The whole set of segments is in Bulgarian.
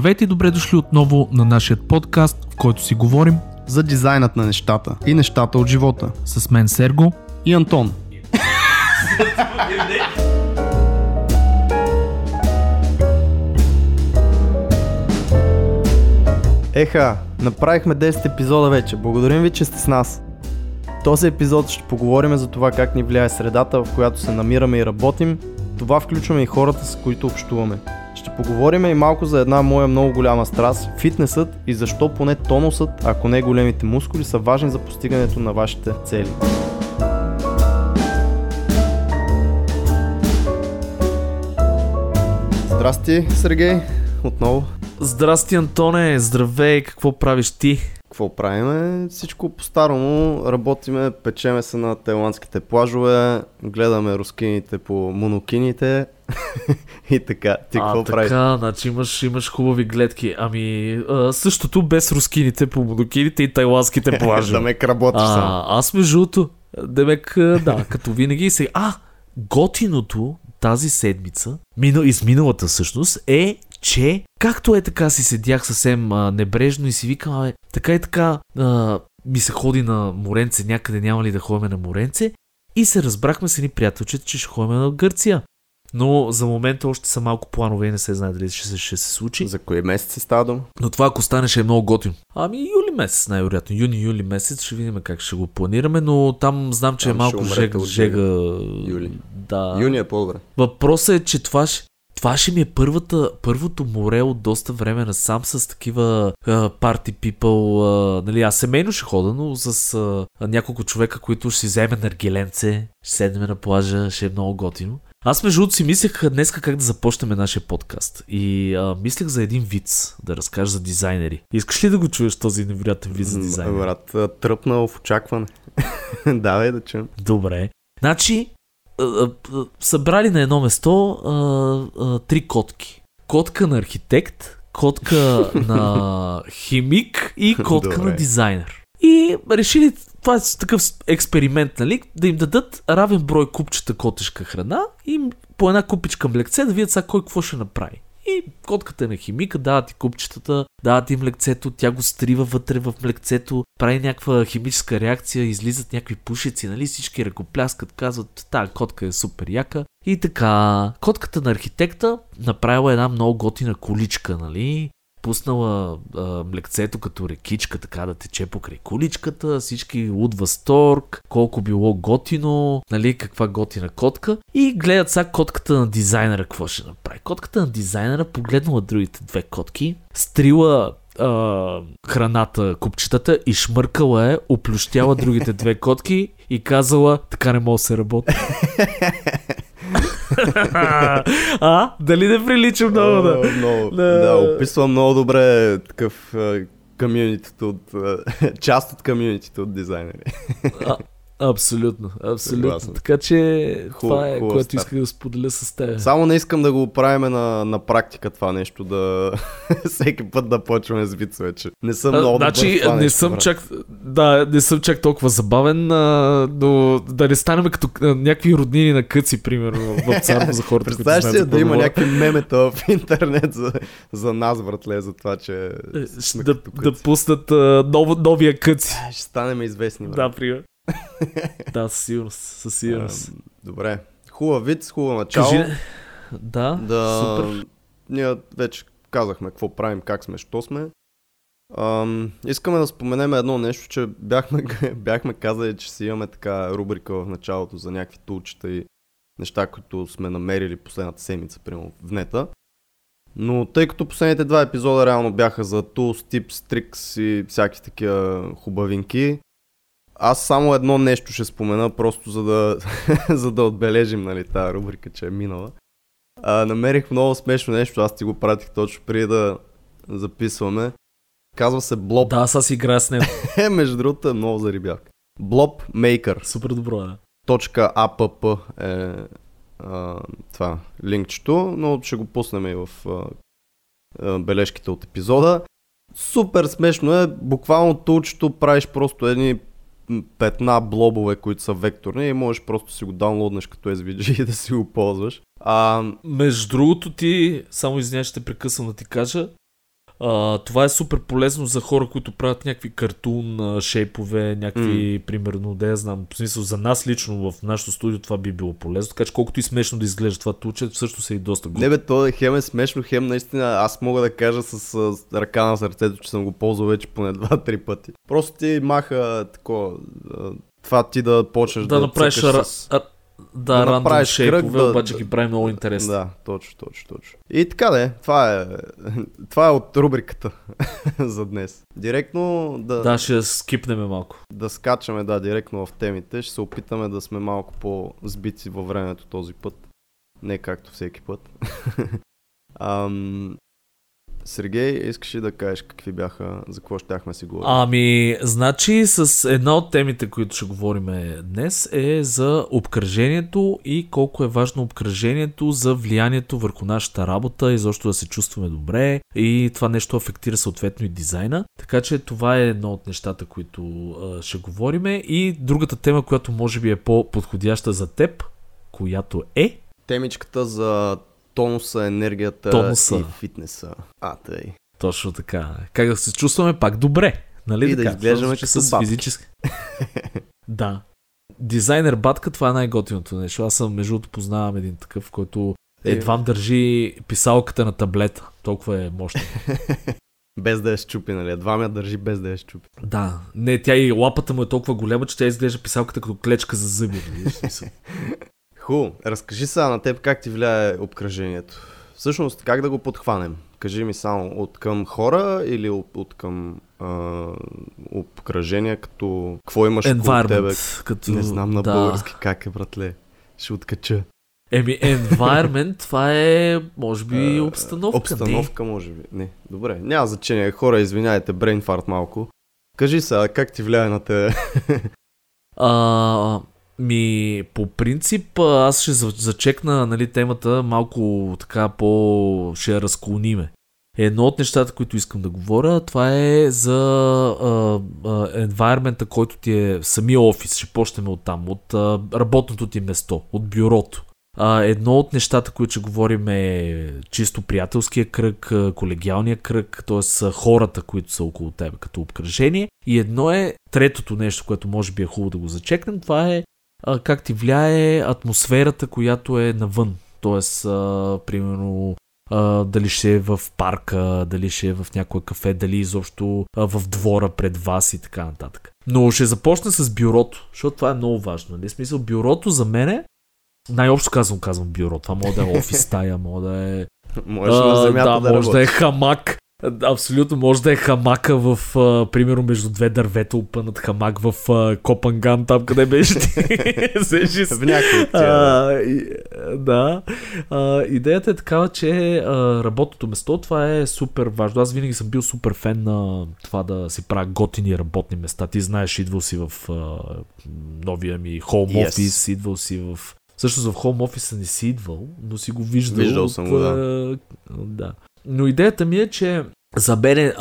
Здравейте и добре дошли отново на нашия подкаст, в който си говорим за дизайнът на нещата и нещата от живота. с мен Серго. И Антон. Еха, направихме 10 епизода вече. Благодарим ви, че сте с нас. В този епизод ще поговорим за това как ни влияе средата, в която се намираме и работим. Това включваме и хората, с които общуваме. Ще поговорим и малко за една моя много голяма страст – фитнесът и защо поне тонусът, ако не големите мускули, са важни за постигането на вашите цели. Здрасти, Сергей, отново. Здрасти, Антоне! Здравей! Какво правиш ти? Какво правиме? Всичко по-старому. Работиме, печеме се на тайландските плажове, гледаме рускините по монокините и така. Ти а, какво така, правиш? значи имаш, имаш хубави гледки. Ами, а, същото без рускините по монокините и тайландските плажове. да ме работиш само. А, аз между другото, Демек, да, като винаги се... А, готиното тази седмица, мина, изминалата всъщност, е, че както е така си седях съвсем а, небрежно и си викам, абе, така и така а, ми се ходи на моренце, някъде няма ли да ходим на моренце и се разбрахме с едни приятелчета, че ще ходим на Гърция. Но за момента още са малко планове и не се знае дали ще се, ще се случи. За кои месеци става дума? Но това ако стане ще е много готино. Ами юли месец най-вероятно. Юни-юли месец ще видим как ще го планираме, но там знам, че Там е малко жега. жега Юли. Да. Юни е по-добре. Въпросът е, че това ще, това ще ми е първата, първото море от доста време насам с такива парти пипъл. нали, аз семейно ще хода, но с а, няколко човека, които ще си вземе наргиленце, ще седнем на плажа, ще е много готино. Аз между другото си мислех днеска как да започнем нашия подкаст. И а, мислех за един виц да разкажа за дизайнери. Искаш ли да го чуеш този невероятен виц за дизайнери? Брат, тръпнал в очакване. Давай да чуем. Добре. Значи, събрали на едно место а, а, три котки. Котка на архитект, котка на химик и котка Добре. на дизайнер. И решили, това е такъв експеримент, нали, да им дадат равен брой купчета котешка храна и по една купичка млекце да видят сега кой какво ще направи. И котката е на химика, дават ти купчетата, дават и млекцето, тя го стрива вътре в млекцето, прави някаква химическа реакция, излизат някакви пушици, нали, всички ръкопляскат, казват, тази котка е супер яка. И така, котката на архитекта направила една много готина количка, нали, пуснала а, млекцето като рекичка, така да тече покрай куличката, всички луд възторг, колко било готино, нали, каква готина котка. И гледат сега котката на дизайнера какво ще направи. Котката на дизайнера погледнала другите две котки, стрила а, храната, купчетата и шмъркала е, оплющяла другите две котки и казала, така не мога да се работи. а, дали не прилича много да? О, много, Да. да, описва много добре такъв комьюнитито от... част от комьюнитито от дизайнери. А, абсолютно, абсолютно. Съгласен. Така че Хубав- това е, хубав което старт. исках да споделя с теб. Само не искам да го правим на, на практика това нещо, да всеки път да почваме с вицове, че не съм много добър значи, в това не нещо, съм брат. чак, да, не съм чак толкова забавен, а, но да не станем като а, някакви роднини на къци, примерно, в Царно за хората, които знаят да какво има някакви мемета в интернет за, за нас, братле, за това, че Е, да, да пуснат а, ново, новия къци. А, Ще станем известни, брат. Да, пример. да, със сигурност, със сигурност. Добре. Хубав вид, хубаво начало. Кажи, да, Да, супер. ние вече казахме какво правим, как сме, що сме. Ам, искаме да споменем едно нещо, че бяхме, бяхме казали, че си имаме така рубрика в началото за някакви тулчета и неща, които сме намерили последната седмица, примерно в нета. Но тъй като последните два епизода реално бяха за tools, tips, tricks и всяки такива хубавинки, аз само едно нещо ще спомена, просто за да, за да отбележим нали, тази рубрика, че е минала. А, намерих много смешно нещо, аз ти го пратих точно преди да записваме. Казва се Blob. Да, аз аз играя с него. Е, между другото е много зарибяк. Blob Maker. Супер добро е. .app е а, това линкчето, но ще го пуснем и в а, а, бележките от епизода. Супер смешно е, буквално тулчето правиш просто едни петна блобове, които са векторни и можеш просто си го даунлоднеш като SVG и да си го ползваш. А, Между другото ти, само извиня, ще прекъсвам да ти кажа, А, това е супер полезно за хора, които правят някакви картун, шейпове, някакви, mm. примерно, да я знам, в смисъл за нас лично в нашото студио това би било полезно, така че колкото и смешно да изглежда това туче, всъщност е и доста готово. Не бе, то е хем е смешно, хем наистина, аз мога да кажа с, с ръка на сърцето, че съм го ползвал вече поне два-три пъти. Просто ти маха такова, това ти да почнеш да, да направиш с... Да, да рандом шейпове, да, обаче ги прави много интересно. Да, точно, точно, точно. И така да е, това е, това е от рубриката за днес. Директно да... Да, ще скипнем малко. Да скачаме, да, директно в темите. Ще се опитаме да сме малко по-збити във времето този път. Не както всеки път. Ам, Сергей, искаш ли да кажеш какви бяха, за какво щяхме си говорим? Ами, значи с една от темите, които ще говорим днес е за обкръжението и колко е важно обкръжението за влиянието върху нашата работа и защо да се чувстваме добре и това нещо афектира съответно и дизайна. Така че това е едно от нещата, които а, ще говорим и другата тема, която може би е по-подходяща за теб, която е темичката за тонуса, енергията тонуса. и фитнеса. А, тъй. Точно така. Как да се чувстваме пак добре. Нали и така? да изглеждаме като с физически. да. Дизайнер батка, това е най-готиното нещо. Аз съм, между другото, познавам един такъв, който е. едва държи писалката на таблета. Толкова е мощно. без да я щупи, нали? Едва ме държи без да я щупи. Да. Не, тя и лапата му е толкова голема, че тя изглежда писалката като клечка за зъби. Хубаво. Разкажи сега на теб как ти влияе обкръжението. Всъщност, как да го подхванем? Кажи ми само от към хора или от, от към а, обкръжение, като... Какво имаш около тебе? Като... Не знам на да. български как е, братле. Ще откача. Еми, environment, това е, може би, обстановка. Обстановка, не? може би. Не, добре. Няма значение. Хора, извиняйте, брейнфарт малко. Кажи сега, как ти влияе на те? а, ми, по принцип, аз ще зачекна нали, темата малко така по... ще разклониме. Едно от нещата, които искам да говоря, това е за енвайрмента, който ти е самия офис. Ще почнем от там, от а, работното ти место, от бюрото. А, едно от нещата, които ще говорим е чисто приятелския кръг, колегиалния кръг, т.е. хората, които са около теб като обкръжение. И едно е третото нещо, което може би е хубаво да го зачекнем, това е а, как ти влияе атмосферата, която е навън. Тоест, а, примерно, а, дали ще е в парка, дали ще е в някое кафе, дали изобщо а, в двора пред вас и така нататък. Но ще започна с бюрото, защото това е много важно. Нали? Смисъл, бюрото за мен е, най-общо казвам, казвам бюро. Това може да е офис стая, може да е... Може на земята да, да може да е хамак, Абсолютно може да е хамака в, а, примерно, между две дървета, опънат хамак в а, Копанган, там къде беше ти. в някакъв Да. А, идеята е такава, че а, работното место, това е супер важно. Аз винаги съм бил супер фен на това да си правя готини работни места. Ти знаеш, идвал си в а, новия ми home yes. office, идвал си в също в home office не си идвал, но си го виждал. Виждал съм го, да. да. Но идеята ми е, че за мен,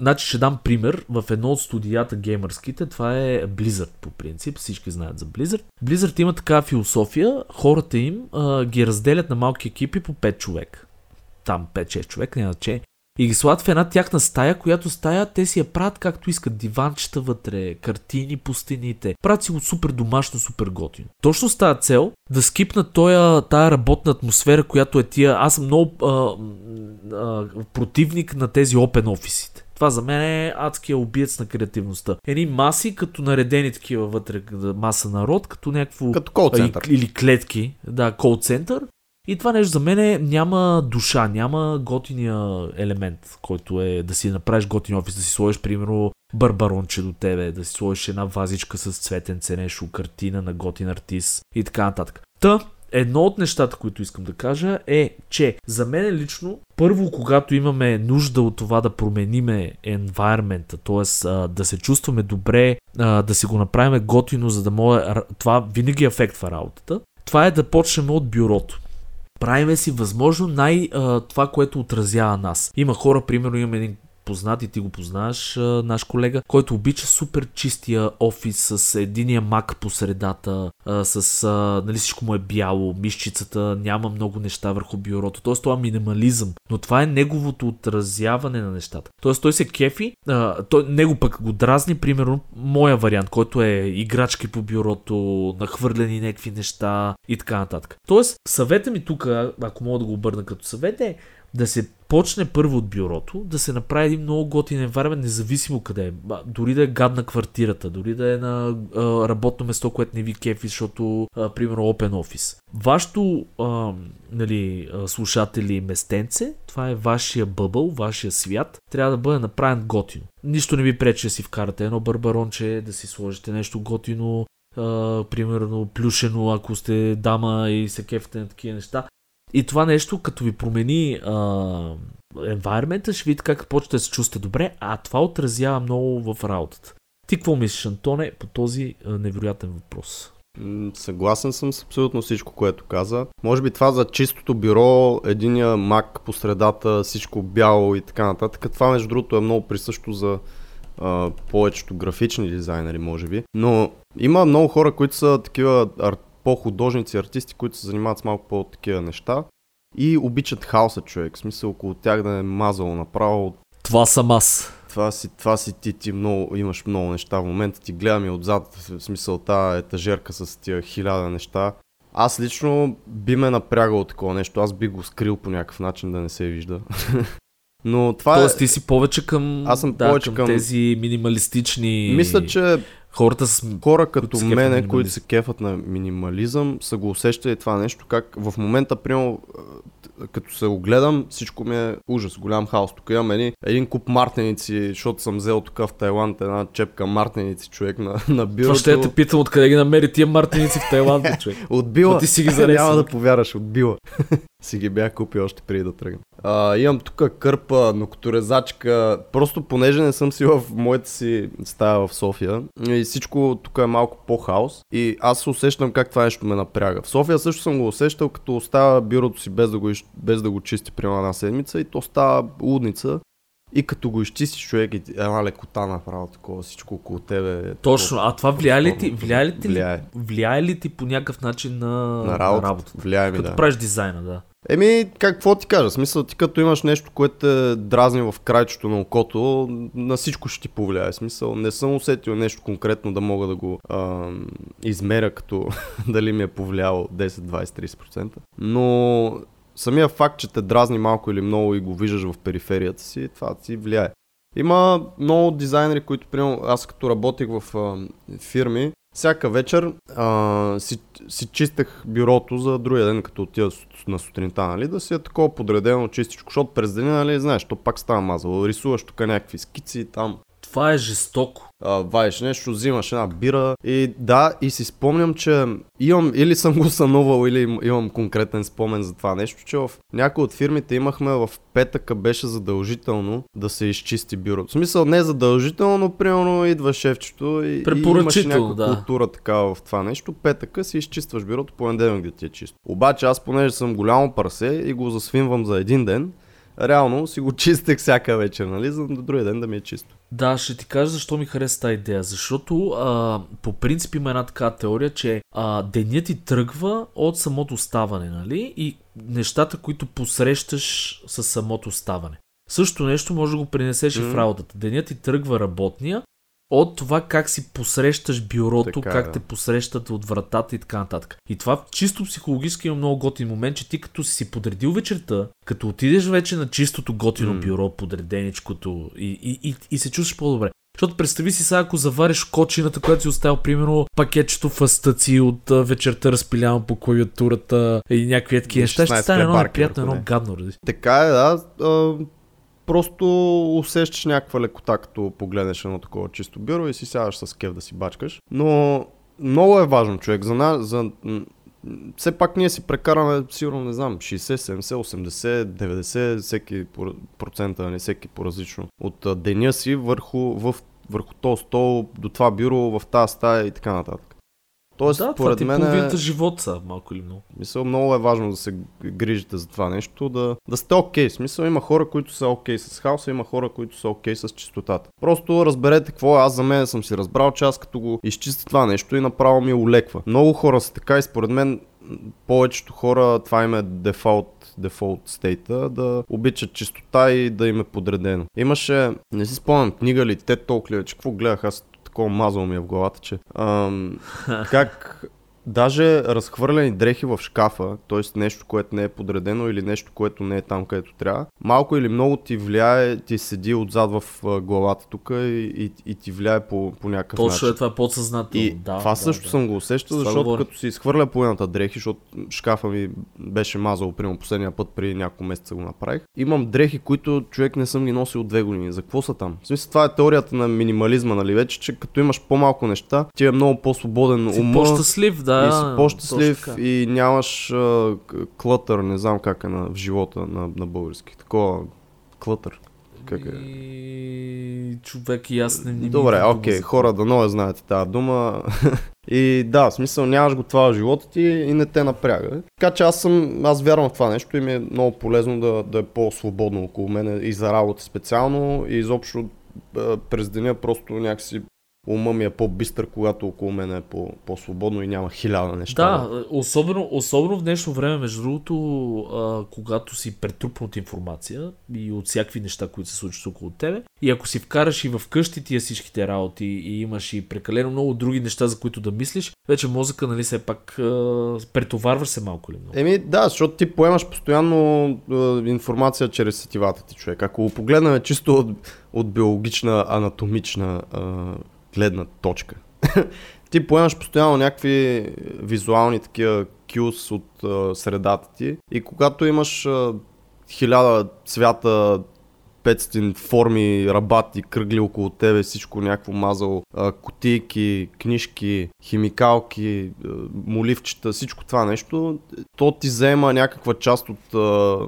значи ще дам пример, в едно от студията геймърските, това е Blizzard по принцип, всички знаят за Blizzard. Blizzard има такава философия, хората им а, ги разделят на малки екипи по 5 човек. Там 5-6 човек, няма че и ги слагат в една тяхна стая, която стая те си я правят както искат. Диванчета вътре, картини по стените. Правят си го супер домашно, супер готино. Точно с тази цел да скипнат тоя, тая работна атмосфера, която е тия. Аз съм много а, а, противник на тези open офисите. Това за мен е адския убиец на креативността. Едни маси, като наредени такива вътре, маса народ, като някакво... Като кол-център. Или клетки, да, кол-център. И това нещо за мен няма душа, няма готиния елемент, който е да си направиш готин офис, да си сложиш, примерно, барбаронче до тебе, да си сложиш една вазичка с цветен нещо, картина на готин артист и така нататък. Та, едно от нещата, които искам да кажа е, че за мен лично, първо, когато имаме нужда от това да промениме environment, т.е. да се чувстваме добре, да си го направим готино, за да може това винаги ефектва работата, това е да почнем от бюрото правиме си възможно най- това, което отразява нас. Има хора, примерно имаме един познат и ти го познаваш, наш колега, който обича супер чистия офис с единия мак по средата, с нали, всичко му е бяло, мишчицата, няма много неща върху бюрото. Тоест това минимализъм. Но това е неговото отразяване на нещата. Тоест той се кефи, той, него пък го дразни, примерно, моя вариант, който е играчки по бюрото, нахвърлени някакви неща и така нататък. Тоест, съвета ми тук, ако мога да го обърна като съвет е да се почне първо от бюрото, да се направи един много готин environment, независимо къде е. Дори да е гадна квартирата, дори да е на а, работно место, което не ви кефи, защото, а, примерно, Open Office. Вашето, нали, слушатели местенце, това е вашия бъбъл, вашия свят, трябва да бъде направен готино. Нищо не ви пречи да си вкарате едно барбаронче, да си сложите нещо готино, Uh, примерно плюшено, ако сте дама и се кефите на такива неща. И това нещо, като ви промени uh, environment, ще видите как почвате да се чувствате добре, а това отразява много в работата. Ти какво мислиш, Антоне, по този uh, невероятен въпрос? Съгласен съм с абсолютно всичко, което каза. Може би това за чистото бюро, единия мак по средата, всичко бяло и така нататък. Това между другото е много присъщо за а, повечето графични дизайнери, може би. Но има много хора, които са такива ар- по-художници, артисти, които се занимават с малко по-такива неща и обичат хаоса човек. В смисъл около тях да е мазало направо. Това съм аз. Това си, това си ти, ти много, имаш много неща. В момента ти гледам и отзад, в смисъл тази етажерка с тия хиляда неща. Аз лично би ме напрягало такова нещо. Аз би го скрил по някакъв начин да не се вижда. Но това Тоест е... ти си повече към, Аз съм да, повече към, към- тези минималистични... Мисля, че Хората с... хора като се мене, които се кефат на минимализъм, са го усещали това нещо, как в момента, примерно, като се огледам, всичко ми е ужас, голям хаос. Тук имам един, един куп мартеници, защото съм взел тук в Тайланд една чепка мартеници, човек на, на бюрото. Това ще те питам откъде ги намери тия мартиници в Тайланд, човек. От Била. Ти си ги заресал. Няма да повярваш, от Била. си ги бях купил още преди да тръгна. А, имам тук кърпа, нокторезачка. Просто понеже не съм си в моята си стая в София и всичко тук е малко по-хаос и аз усещам как това нещо ме напряга. В София също съм го усещал, като оставя бюрото си без да го, без да го чисти примерно една седмица и то става лудница. И като го изчистиш човек една лекота направо такова, всичко около тебе. е Точно, а това влияе ли ти, влияе ли ти, Влияе. влияе ли ти по някакъв начин на, На работата. Влияе ми, Като да. правиш дизайна, да. Еми, какво ти кажа? Смисъл, ти като имаш нещо, което дразни в крайчето на окото, на всичко ще ти повлияе. Смисъл, не съм усетил нещо конкретно да мога да го а, измеря като дали ми е повлияло 10, 20, 30%. Но самия факт, че те дразни малко или много и го виждаш в периферията си, това ти влияе. Има много дизайнери, които, примерно, аз като работих в а, фирми, всяка вечер а, си, си чистех бюрото за другия ден, като отида на сутринта, нали, да си е такова подредено чистичко, защото през деня, нали, знаеш, то пак става мазало. Рисуваш тук някакви скици, там Това е жестоко. а, ваеш нещо, взимаш една бира и да, и си спомням, че имам, или съм го сънувал, или им- имам конкретен спомен за това нещо, че в някои от фирмите имахме в петъка беше задължително да се изчисти бюрото. В смисъл не задължително, но примерно идва шефчето и, и имаше някаква да. култура такава в това нещо. Петъка си изчистваш бюрото, понеделник да ти е чисто. Обаче аз, понеже съм голямо парсе и го засвинвам за един ден, реално си го чистех всяка вечер, нали, за на другия ден да ми е чисто. Да, ще ти кажа защо ми хареса тази идея. Защото а, по принцип има една така теория, че а, денят ти тръгва от самото ставане, нали? И нещата, които посрещаш с самото ставане. Също нещо може да го принесеш и в работата. Денят ти тръгва работния от това как си посрещаш бюрото, Така е, как да. те посрещат от вратата и така нататък. И това чисто психологически има много готин момент, че ти като си си подредил вечерта, като отидеш вече на чистото готино М. бюро, подреденичкото и, и, и, и се чувстваш по-добре. Защото представи си сега, ако завариш кочината, която си оставил, примерно, пакетчето фастъци от вечерта разпилявам по клавиатурата и някакви такива неща, ще 16 стане едно неприятно, едно гадно. Така е, да. А, просто усещаш някаква лекота, като погледнеш едно такова чисто бюро и си сядаш с кев да си бачкаш. Но много е важно, човек. За, на, за, все пак ние си прекараме, сигурно, не знам, 60, 70, 80, 90, всеки процента, нали, всеки по-различно от деня си върху, в, върху този стол, до това бюро, в тази стая и така нататък. Тоест, да, според това ти мен е, живот са, малко или много. мисъл, много е важно да се грижите за това нещо, да, да сте окей. Okay. Смисъл, има хора, които са окей okay с хаоса, има хора, които са окей okay с чистотата. Просто разберете какво е. Аз за мен съм си разбрал, че аз като го изчистя това нещо и направо ми олеква. Много хора са така и според мен повечето хора това им е дефолт, дефолт стейта, да обичат чистота и да им е подредено. Имаше, не си спомням, книга ли, те толкова, че какво гледах, аз такова мазало ми е в главата, че ам, как Даже разхвърляни дрехи в шкафа, т.е. нещо, което не е подредено или нещо, което не е там, където трябва, малко или много ти влияе, ти седи отзад в главата тук и, и, и ти влияе по, по някакъв Точно начин. е това подсъзнателно. И да, това да, също да. съм го усещал, защото говоря. като си изхвърля половината дрехи, защото шкафа ми беше мазал, примерно последния път преди няколко месеца го направих. Имам дрехи, които човек не съм ги носил от две години. За какво са там? В смисъл, това е теорията на минимализма, нали вече, че като имаш по-малко неща, ти е много по-свободен ума. по-щастлив, да. И си по-щастлив и нямаш а, клътър, не знам как е на, в живота на, на български. Такова клътър. Как е? И... Човек и аз не, ми Добре, окей, мозъка. хора да много знаете тази дума. и да, в смисъл нямаш го това в живота ти и не те напряга. Така че аз съм, аз вярвам в това нещо и ми е много полезно да, да е по-свободно около мен и за работа специално и изобщо през деня просто някакси ума ми е по-бистър, когато около мен е по- по-свободно и няма хиляда неща. Да, особено, особено в днешно време, между другото, а, когато си претрупан от информация и от всякакви неща, които се случват около тебе, и ако си вкараш и в къщи тия всичките работи и имаш и прекалено много други неща, за които да мислиш, вече мозъка, нали, все пак а, претоварваш се малко или много. Еми да, защото ти поемаш постоянно е, информация чрез сетивата ти човек. Ако погледнем чисто от, от биологична, анатомична е, гледна точка, ти поемаш постоянно някакви визуални такива кюс от е, средата ти и когато имаш е, хиляда цвята 500 форми, рабати, кръгли около тебе, всичко някакво мазало, а, кутийки, книжки, химикалки, моливчета, всичко това нещо, то ти взема някаква част от,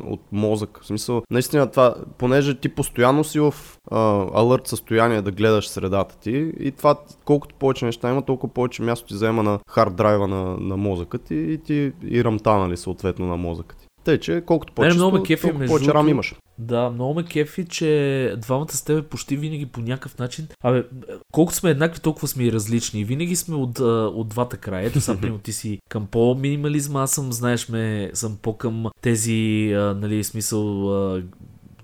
от мозък. В смисъл, наистина това, понеже ти постоянно си в алърт състояние да гледаш средата ти и това, колкото повече неща има, толкова повече място ти взема на хард драйва на, на мозъка ти и ти и рамта, нали, съответно на мозъка ти. Тъй, че колкото Мене повече, много ме кефи, толкова повече рам имаш. Да, много ме кефи, че двамата с тебе почти винаги по някакъв начин. Абе, колкото сме еднакви, толкова сме и различни. Винаги сме от, от двата края. Ето сега, примерно, ти си към по-минимализма, аз съм, знаеш ме, съм по-към тези, а, нали, смисъл, а,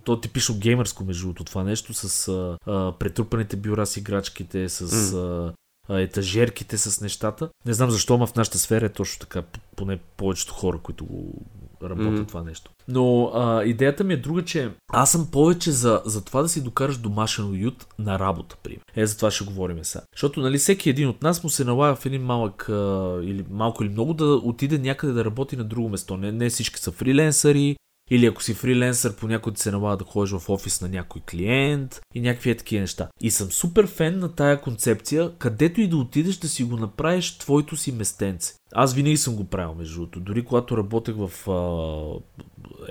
то типично геймърско, между другото, това нещо с а, а, претрупаните бюра с играчките, с а, етажерките, с нещата. Не знам защо, ама в нашата сфера е точно така, поне повечето хора, които го работят Мгм. това нещо. Но а, идеята ми е друга, че аз съм повече за, за това да си докараш домашен уют на работа, пример. Е, за това ще говорим сега. Защото, нали, всеки един от нас му се налага в един малък а, или малко или много да отиде някъде да работи на друго место. Не, не всички са фриленсъри, или ако си фриленсър, понякога ти се налага да ходиш в офис на някой клиент и някакви е такива неща. И съм супер фен на тая концепция, където и да отидеш да си го направиш твоето си местенце. Аз винаги съм го правил, между другото. Дори когато работех в а,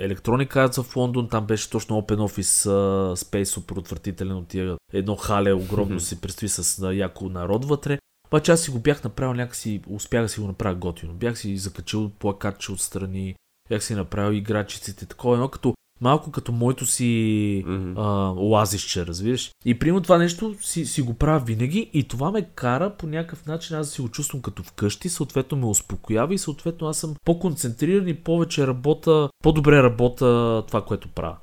Electronic Arts в Лондон, там беше точно Open Office а, Space, супер отвратителен от тия едно хале, огромно си представи с а, яко народ вътре. Обаче аз си го бях направил някакси, успях да си го направя готино. Бях си закачил плакатче отстрани, бях си направил играчиците, такова едно като малко като моето си Мгм. а, оазисче, разбираш. И примерно това нещо си, си го правя винаги и това ме кара по някакъв начин аз да си го чувствам като вкъщи, съответно ме успокоява и съответно аз съм по-концентриран и повече работа, по-добре работа това, което правя.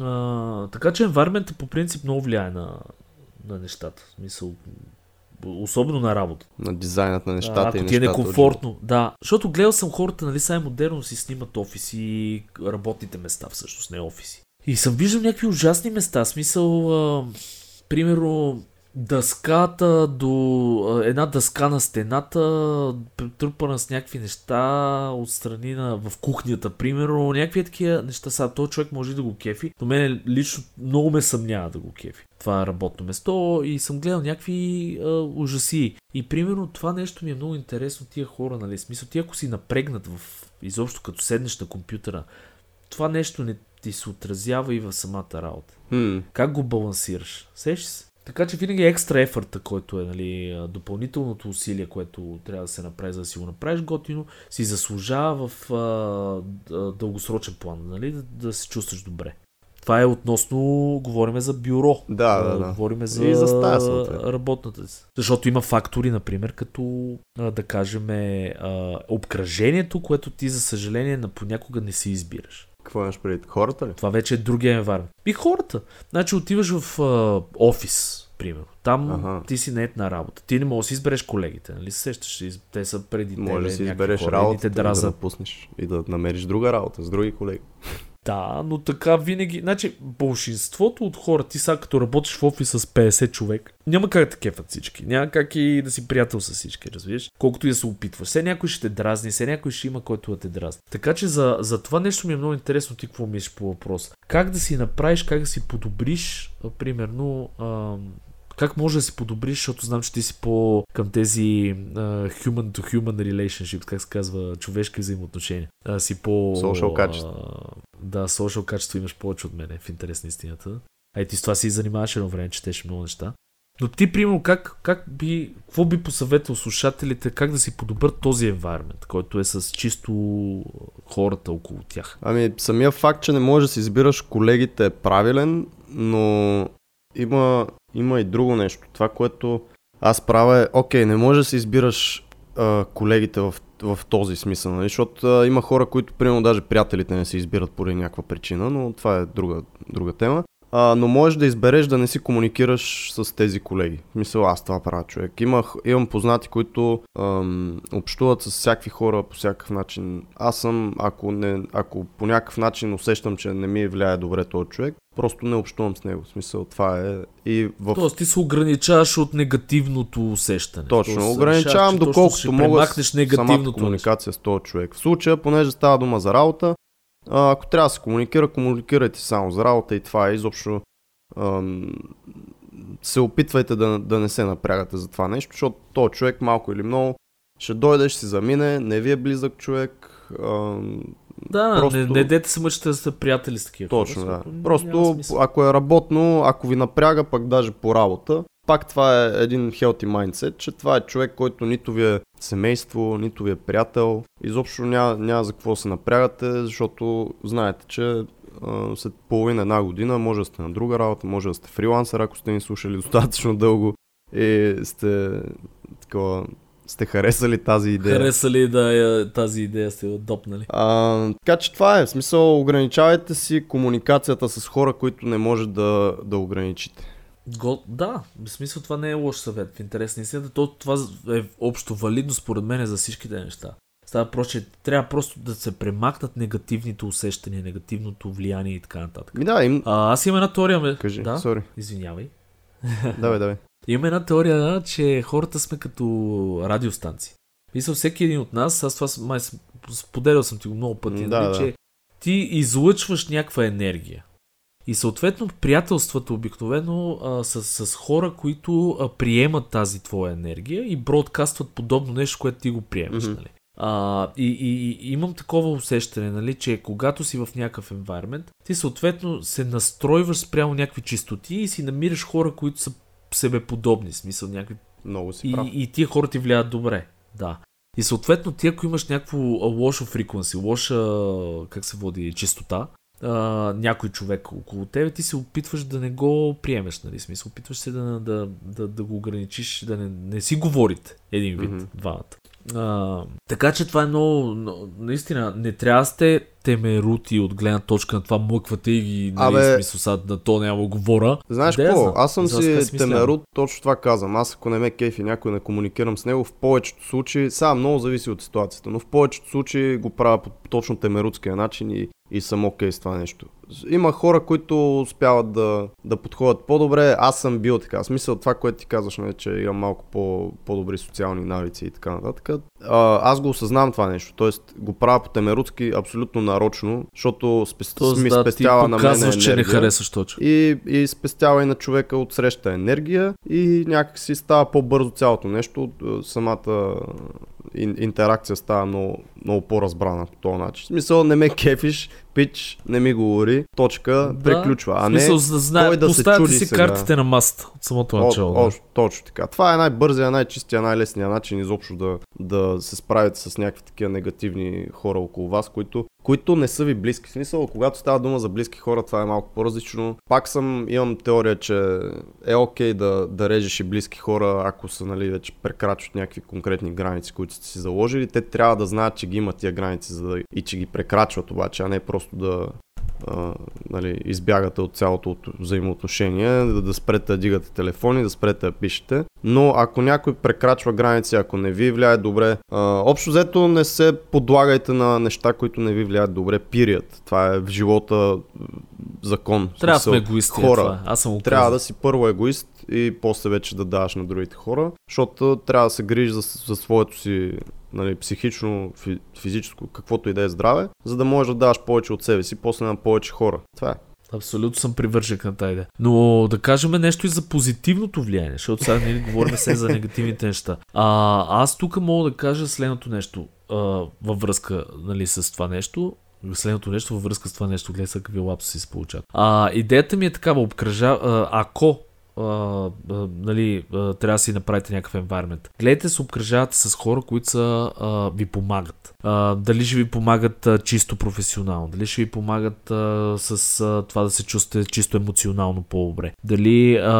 А, така че environment по принцип много влияе на, на нещата. Смисъл, особено на работа. на дизайнът на нещата Ако и ти е некомфортно, да. Защото гледал съм хората, нали, сега е модерно си снимат офиси, работните места всъщност, не офиси. И съм виждал някакви ужасни места, смисъл, а, примерно, дъската до една дъска на стената, трупана с някакви неща отстрани на, в кухнята, примерно, някакви такива неща. Сега този човек може да го кефи, но мен лично много ме съмнява да го кефи. Това е работно место и съм гледал някакви а, ужаси. И примерно това нещо ми е много интересно, тия хора, нали, смисъл, ти ако си напрегнат в, изобщо като седнеш на компютъра, това нещо не ти се отразява и в самата работа. Хм. Как го балансираш? Сеш се? Така че винаги е екстра ефорта, който е нали, допълнителното усилие, което трябва да се направи, за да си го направиш готино, си заслужава в а, дългосрочен план, нали, да, да се чувстваш добре. Това е относно, говориме за бюро. Да, да, да. Говориме за, И за стая, работната си. Защото има фактори, например, като да кажем обкръжението, което ти, за съжаление, понякога не си избираш. Какво имаш преди? Хората ли? Това вече е другия енвайрмент. И хората. Значи отиваш в а, офис, примерно. Там Ага. ти си нет на работа. Ти не можеш да си избереш колегите, нали? се Сещаш, те са преди тебе. Може да си избереш хора, работа те и да напуснеш и да намериш друга работа с други колеги. Да, но така винаги. Значи, большинството от хора, ти сега като работиш в офис с 50 човек, няма как да кефат всички. Няма как и да си приятел с всички, разбираш? Колкото и да се опитваш. Все някой ще те дразни, все някой ще има, който да те дразни. Така че за, за това нещо ми е много интересно ти какво мислиш по въпрос. Как да си направиш, как да си подобриш, примерно, ам, как може да си подобриш, защото знам, че ти си по към тези а, human to human relationships, как се казва, човешки взаимоотношения. А, си по... Social качество. а, Да, social качество имаш повече от мене, в интерес на истината. А и ти с това си занимаваш едно време, четеш много неща. Но ти, примерно, как, как би, какво би посъветвал слушателите, как да си подобрят този environment, който е с чисто хората около тях? Ами, самия факт, че не можеш да си избираш колегите е правилен, но има, има и друго нещо. Това, което аз правя е, окей, не можеш да си избираш а, колегите в, в този смисъл, нали? защото а, има хора, които, примерно, даже приятелите не се избират поради някаква причина, но това е друга, друга тема. А, но можеш да избереш да не си комуникираш с тези колеги. Мисля, аз това правя човек. Имах, имам познати, които ам, общуват с всякакви хора по всякакъв начин. Аз съм, ако, не, ако по някакъв начин усещам, че не ми влияе добре този човек, просто не общувам с него. В смисъл, това е. И в Тоест ти се ограничаваш от негативното усещане. Точно, Тоест, ограничавам доколкото мога с самата негативното нещо. комуникация с този човек. В случая, понеже става дума за работа, а, ако трябва да се комуникира, комуникирайте само за работа и това е изобщо ам, се опитвайте да, да не се напрягате за това нещо, защото този човек малко или много ще дойде, ще си замине, не ви е близък човек. Ам, Да, Просто- не, не дете се мъчите да сте приятели с такива Точно, да. Просто ако е работно, ако ви напряга пък даже по работа, пак това е един healthy mindset, че това е човек, който нито ви е семейство, нито ви е приятел. Изобщо няма, няма за какво да се напрягате, защото знаете, че а, след половина една година може да сте на друга работа, може да сте фрилансър, ако сте ни слушали достатъчно дълго и сте такова, сте харесали тази идея. Хареса ли да тази идея сте я допнали? А, така че това е. В смисъл, ограничавайте си комуникацията с хора, които не може да, да ограничите. Го, да, в смисъл това не е лош съвет. В интерес на истината, то, това е общо валидно според мен за всичките неща. Става просто, че трябва просто да се премахнат негативните усещания, негативното влияние и така нататък. Ми да, им... А, аз имам една теория, ме. Кажи, да? сори. Извинявай. Давай, давай. Имам една теория, че хората сме като радиостанции. Мисля, всеки един от нас, аз това май споделял съм ти го много пъти, Да, нали, да. че ти излъчваш някаква енергия. И съответно приятелствата обикновено а, с, с хора, които а, приемат тази твоя енергия и бродкастват подобно нещо, което ти го приемаш. Мгм. Нали? А, и, и, и имам такова усещане, нали, че когато си в някакъв environment, ти съответно се настройваш спрямо някакви чистоти и си намираш хора, които са себеподобни, смисъл някакви Много си и, прав. и тия хора ти влияят добре. Да. И съответно, ти ако имаш някакво лошо фриквенси, лоша, как се води, чистота, а, някой човек около тебе, ти се опитваш да не го приемеш, нали? Смисъл, опитваш се да, да, да, да го ограничиш, да не, не си говорите един вид, mm-hmm. двамата. А, така че това е много, наистина, не трябва да сте темерути от гледна точка на това мъквате и ги, нали, Абе- смисъл, сега на то няма говоря. Знаеш какво? Аз съм си темерут, точно това казвам. Аз ако не ме кефи някой не комуникирам с него, в повечето случаи, сега много зависи от ситуацията, но в повечето случаи го правя по точно темерутския начин и, и съм окей с това нещо. Има хора, които успяват да, да подходят по-добре. Аз съм бил така. В смисъл това, което ти казваш, нали, че имам малко по, по-добри социални навици и така нататък. А, аз го осъзнавам това нещо. Тоест го правя по темерутски абсолютно нарочно, защото спес... Тоест, ми да, ти спестява на мен показваш, че не енергия харесваш точно. и, и спестява и на човека от среща енергия и някак си става по-бързо цялото нещо. Самата, интеракция става много, много по-разбрана по този начин. В смисъл, не ме кефиш, пич, не ми говори, точка, да, приключва. А не смисъл, знае, той да се чуди си сега. картите на масата от самото начало. О, да. о, точно така. Това е най-бързия, най-чистия, най-лесния начин изобщо да, да се справите с някакви такива негативни хора около вас, които, които не са ви близки. В смисъл, когато става дума за близки хора, това е малко по-различно. Пак съм, имам теория, че е окей да, да режеш и близки хора, ако са нали, вече прекрачват някакви конкретни граници, които сте си заложили. Те трябва да знаят, че ги имат тия граници за да, и че ги прекрачват обаче, а не просто да, а, нали, избягате от цялото от взаимоотношение, да, да спрете да дигате телефони, да спрете да пишете. Но ако някой прекрачва граници, ако не ви влияе добре, а, общо взето не се подлагайте на неща, които не ви влияят добре, пирият. Това е в живота закон. Трябва да сме егоисти. е Хора, това. Аз съм трябва да си първо егоист и после вече да даваш на другите хора, защото трябва да се грижи за, за своето си нали, психично, фи, физическо, каквото и да е здраве, за да можеш да даваш повече от себе си, после на повече хора. Това е. Абсолютно съм привържен на тази идея. Но да кажем нещо и за позитивното влияние, защото сега ние говорим се за негативните неща. А, аз тук мога да кажа следното нещо а, във връзка нали, с това нещо. Следното нещо във връзка с това нещо, гледай сега какви лапси се получават. А, идеята ми е такава, обкръжа, а, ако а, нали, а, трябва да си направите някакъв environment. Гледайте се обкръжавате с хора, които са, а, ви помагат. А, дали ще ви помагат а, чисто професионално, дали ще ви помагат а, с а, това да се чувствате чисто емоционално по-добре. Дали а,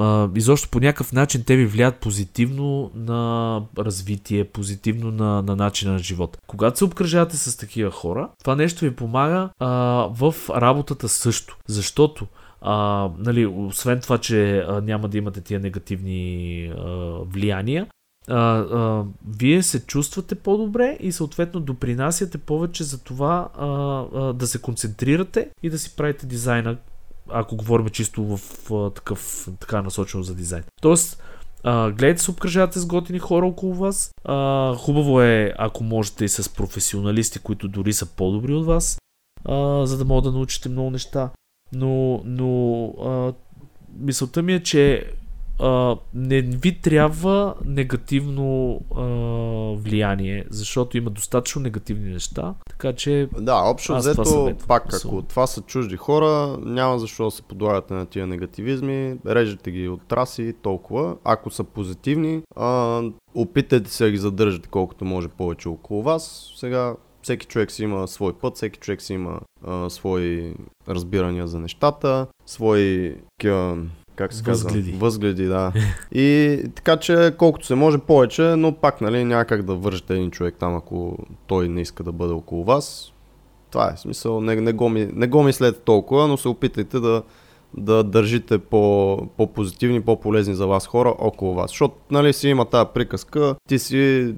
а, изобщо по някакъв начин те ви влияят позитивно на развитие, позитивно на, на начина на живот. Когато се обкръжавате с такива хора, това нещо ви помага а, в работата също. Защото а, нали, освен това, че а, няма да имате тия негативни а, влияния, а, а, вие се чувствате по-добре и съответно допринасяте повече за това а, а, да се концентрирате и да си правите дизайна, ако говорим чисто в а, такъв, така насочено за дизайн. Тоест, а, гледайте се обкръжавате с готини хора около вас. А, хубаво е, ако можете и с професионалисти, които дори са по-добри от вас, а, за да могат да научите много неща. Но, но а, мисълта ми е, че а, не ви трябва негативно а, влияние, защото има достатъчно негативни неща, така че Да, общо взето, съветвам. пак ако Мисъл. това са чужди хора, няма защо да се подлагате на тия негативизми, режете ги от траси толкова. Ако са позитивни, а, опитайте се да ги задържате колкото може повече около вас. Сега всеки човек си има свой път, всеки човек си има а, свои разбирания за нещата, свои такива, как се казва? Възгледи. Възгледи, да. И така че колкото се може повече, но пак нали, няма как да вържете един човек там, ако той не иска да бъде около вас. Това е смисъл, не, не, го, ми, не го мислете толкова, но се опитайте да, да държите по, по-позитивни, по-полезни за вас хора около вас. Защото нали, си има тази приказка, ти си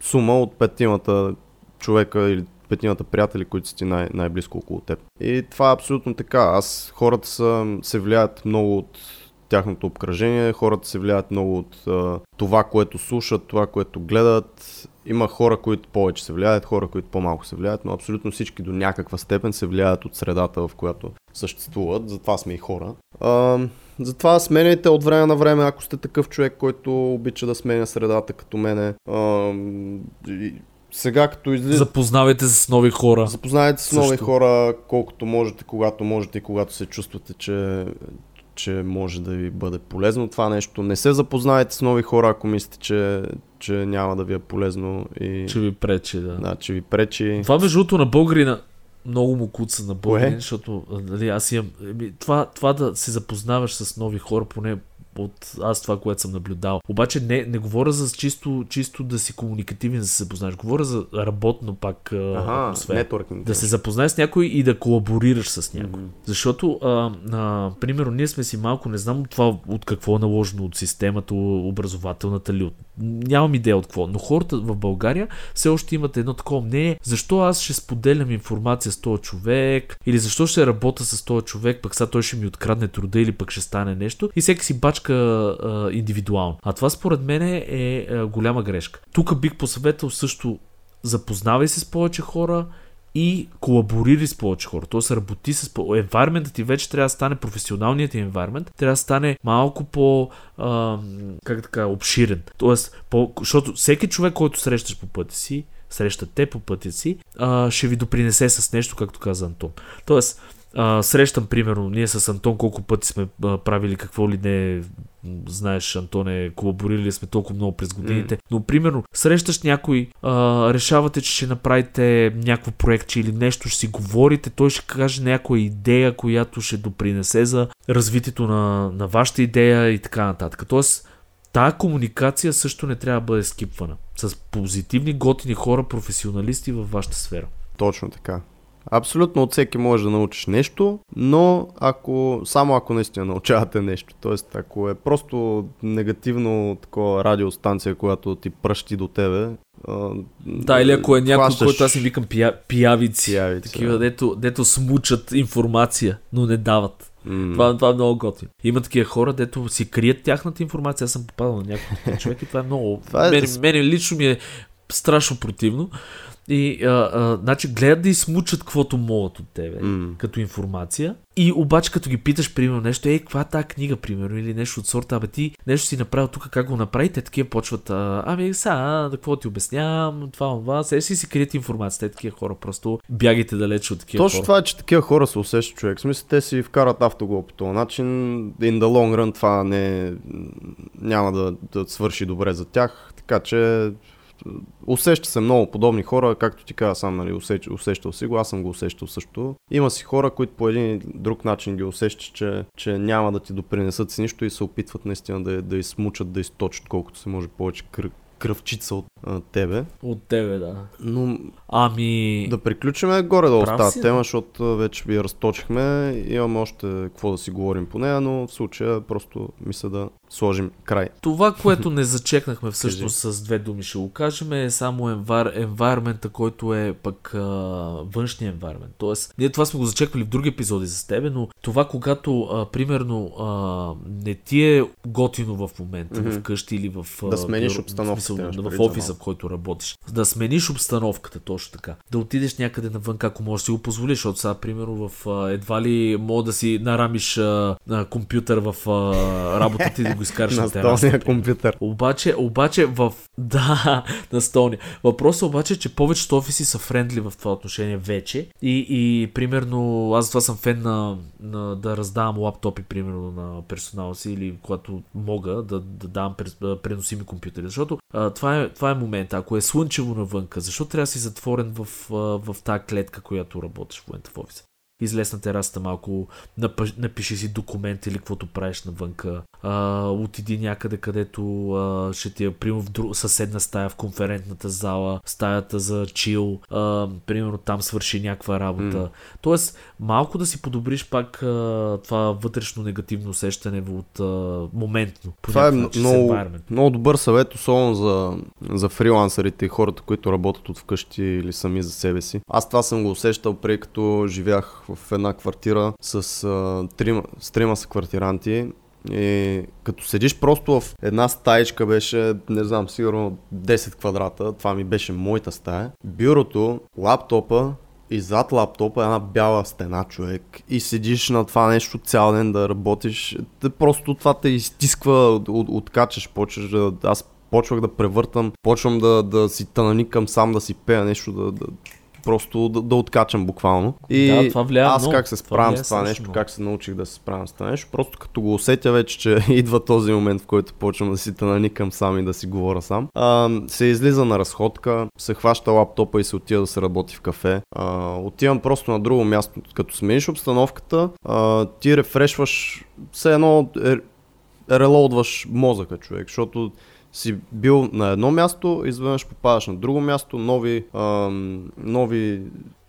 сума от петимата човека или петимата приятели, които са ти най- най-близко около теб. И това е абсолютно така. Аз хората са, се влияят много от тяхното обкръжение, хората се влияят много от а, това, което слушат, това, което гледат. Има хора, които повече се влияят, хора, които по-малко се влияят, но абсолютно всички до някаква степен се влияят от средата, в която съществуват. Затова сме и хора. А, затова сменяйте от време на време, ако сте такъв човек, който обича да сменя средата като мене. А, и сега като излиза... запознавайте се с нови хора. Запознайте се с нови Също. хора, колкото можете, когато можете и когато се чувствате, че, че може да ви бъде полезно това нещо. Не се запознайте с нови хора, ако мислите, че, че няма да ви е полезно и Че ви пречи, да. да, че ви пречи. Това между другото на българина много му куца на българин, Кое? защото нали, аз имам... еми, Това, това да се запознаваш с нови хора, поне от аз това, което съм наблюдал. Обаче не, не говоря за чисто, чисто да си комуникативен, да се запознаеш. Говоря за работно пак а, Ага, атмосфера. нетворкинг. Да се запознаеш с някой и да колаборираш с някой. Мгм. Защото, а, а, примерно, ние сме си малко, не знам това от какво е наложено, от системата, образователната ли, от... нямам идея от какво, но хората в България все още имат едно такова мнение, защо аз ще споделям информация с този човек, или защо ще работя с този човек, пък сега той ще ми открадне труда, или пък ще стане нещо, и всеки си бачка а, индивидуално. А това според мен е, е голяма грешка. Тук бих посъветвал също запознавай се с повече хора и колаборири с повече хора. Тоест работи с... Environment ти вече трябва да стане професионалният ти environment, трябва да стане малко по... А, как така, обширен. По, защото всеки човек, който срещаш по пътя си, среща те по пътя си, а, ще ви допринесе с нещо, както каза Антон. Тоест, срещам, примерно, ние с Антон колко пъти сме а, правили какво ли не, знаеш, Антоне, колаборирали сме толкова много през годините, mm. но, примерно, срещаш някой, а, решавате, че ще направите някакво проект или нещо, ще си говорите, той ще каже някоя идея, която ще допринесе за развитието на, на вашата идея и така нататък. Тоест, Тая комуникация също не трябва да бъде скипвана. С позитивни, готини хора, професионалисти във вашата сфера. Точно така. Абсолютно от всеки може да научиш нещо, но ако, само ако наистина научавате нещо. Тоест, ако е просто негативно такова радиостанция, която ти пръщи до тебе. А, да, или ако е някой, хващаш... който аз им викам пия, пиявици, пиявици такива, дето, дето смучат информация, но не дават. Mm. Това, това е много готино. Има такива хора, дето си крият тяхната информация. Аз съм попадал на някой човек и това е много... това е... Мен, мен лично ми е страшно противно. И, а, а, значи, гледат да измучат каквото могат от тебе, mm. като информация. И обаче, като ги питаш, примерно, нещо, ей, каква е тази книга, примерно, или нещо от сорта, абе ти нещо си направил тук, как го направите, такива почват, а, ами да какво ти обяснявам, това, това, сега си си крият информацията, такива хора, просто бягайте далече от такива Точно хора. това е, че такива хора се усещат човек. В смисъл, те си вкарат автогол по този начин, in the long run това не, няма да, да свърши добре за тях, така че Усеща се много подобни хора, както ти каза сам, нали, усещ, усещал си го, аз съм го усещал също. Има си хора, които по един друг начин ги усещаш, че, че няма да ти допринесат с нищо и се опитват наистина да, да измучат, да източат колкото се може повече кръг кръвчица от а, тебе. От тебе, да. Но ами... Да приключим горе-долу с тази тема, защото вече ви разточихме. Имаме още какво да си говорим по нея, но в случая просто мисля да сложим край. Това, което не зачекнахме всъщност с две думи ще го кажем е само envir- environment който е пък а, външния environment. Тоест, ние това сме го зачеквали в други епизоди за тебе, но това когато а, примерно а, не ти е готино в момента mm-hmm. вкъщи или в... Да смениш обстановката смисъл, в офиса, в който работиш. Да смениш обстановката точно така. Да отидеш някъде навън, ако можеш да си го позволиш, защото сега, примерно, в едва ли мога да си нарамиш а, а, компютър в а, работата и да го изкараш на, на тераса. компютър. Обаче, обаче в... Да, на столния. Въпросът обаче е, че повечето офиси са френдли в това отношение вече. И, и примерно, аз това съм фен на, на да раздавам лаптопи, примерно, на персонала си или когато мога да, да давам преносими компютъри. Защото а, това, е, това е момента. Ако е слънчево навънка, защо трябва да си затворен в, в тази клетка, която работиш в момента в офиса? излез на терасата малко, напиши си документ или каквото правиш навънка, а, отиди някъде, където а, ще ти е, примерно в друг, съседна стая в конферентната зала, стаята за чил, а, примерно там свърши някаква работа. Mm. Тоест, малко да си подобриш пак а, това вътрешно негативно усещане от а, моментно. Това е много, много добър съвет, особено за, за фрилансерите и хората, които работят от вкъщи или сами за себе си. Аз това съм го усещал преди като живях в една квартира с, а, трима, с трима са квартиранти и като седиш просто в една стаечка беше, не знам, сигурно 10 квадрата, това ми беше моята стая. Бюрото, лаптопа и зад лаптопа е една бяла стена човек и седиш на това нещо цял ден да работиш. Просто това те изтисква, от, откачаш, почваш да... Аз почвах да превъртам, почвам да, да си тънаникам сам да си пея нещо, да, да просто да, да откачам буквално. И да, това влияе аз как се справям с това нещо, много. как се научих да се справям с това нещо, просто като го усетя вече, че идва този момент, в който почвам да си наникам сам и да си говоря сам, а, се излиза на разходка, се хваща лаптопа и се отива да се работи в кафе. А, отивам просто на друго място. Като смениш обстановката, а, ти рефрешваш, все едно е, релоудваш мозъка човек, защото си бил на едно място, изведнъж попадаш на друго място, нови, ам, нови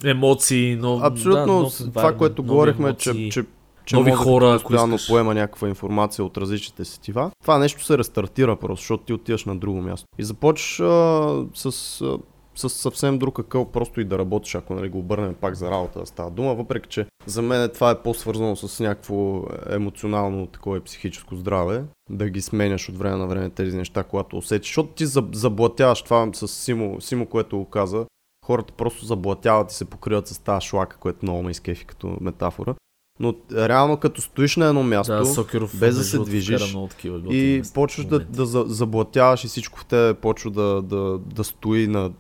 емоции, нов... Абсолютно, да, това, което говорихме, че, че че нови хора, постоянно поема някаква информация от различните сетива. Това нещо се рестартира просто, защото ти отиваш на друго място. И започваш а, с а, с съвсем друг акъл просто и да работиш, ако нали, го обърнем пак за работа да става дума, въпреки че за мен това е по-свързано с някакво емоционално такова психическо здраве, да ги сменяш от време на време тези неща, когато усетиш, защото ти заблатяваш това с Симо, Симо което го каза, хората просто заблатяват и се покриват с тази шлака, което много ме изкефи като метафора. Но реално като стоиш на едно място, Да, Сокеров без да се движиш такива и почваш да, да за- заблатяваш и всичко в тебе почва да, да, да стои на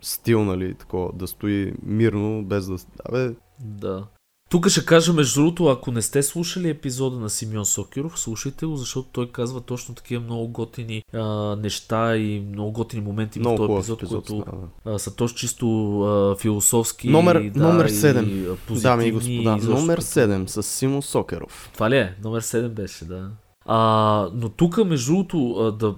стил, нали, такова, да стои мирно, без да... Абе, Да. Тук ще кажа, между другото, ако не сте слушали епизода на Симеон Сокеров, слушайте го, защото той казва точно такива много готини а, неща и много готини моменти много в този епизод, епизод. които да. а, са точно чисто а, философски. Номер- да, номер и, седем, а, Дами и господа, номер като- 7 с Симо Сокеров. Това ли е? Номер 7 беше, да. А, но тук, между другото, да,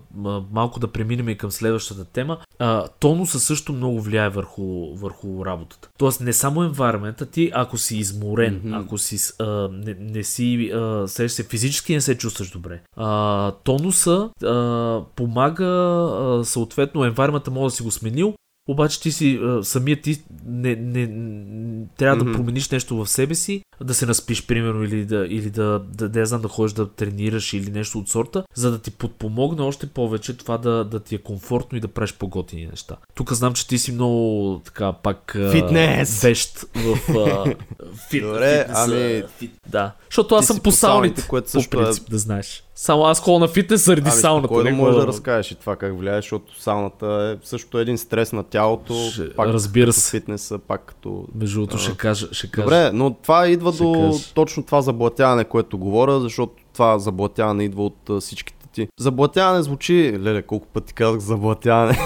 малко да преминем и към следващата тема, а, тонуса също много влияе върху, върху работата. Тоест не само енвайрмента, ти ако си изморен, Мгм. ако си, а, не, не си, а, се, физически не се чувстваш добре. А, тонуса а, помага, а, съответно, енвайрмента може да си го сменил, обаче ти си, а, самият ти не, не, не, трябва Мгм. да промениш нещо в себе си, да се наспиш, примерно, или да, или да, да, да, знам, да ходиш да тренираш или нещо от сорта, за да ти подпомогне още повече това да, да ти е комфортно и да правиш по-готини неща. Тук знам, че ти си много така пак Фитнес! вещ в а, фит, Добре, фитнеса, ами, Фит, да. Защото аз съм по по сауните, което по също е- принцип, да знаеш. Само аз ходя на фитнес заради Ами, сауната. не можеш мога да разкажеш и това как влияе, защото сауната е също един стрес на тялото, Ще- пак разбира като се. фитнеса, пак като... Между другото, ще кажа, ще кажа. Добре, но това идва Ще до кажеш. точно това заблатяване, което говоря, защото това заблатяване идва от а, всичките ти. Заблатяване звучи... Леле, колко пъти казах заблатяване.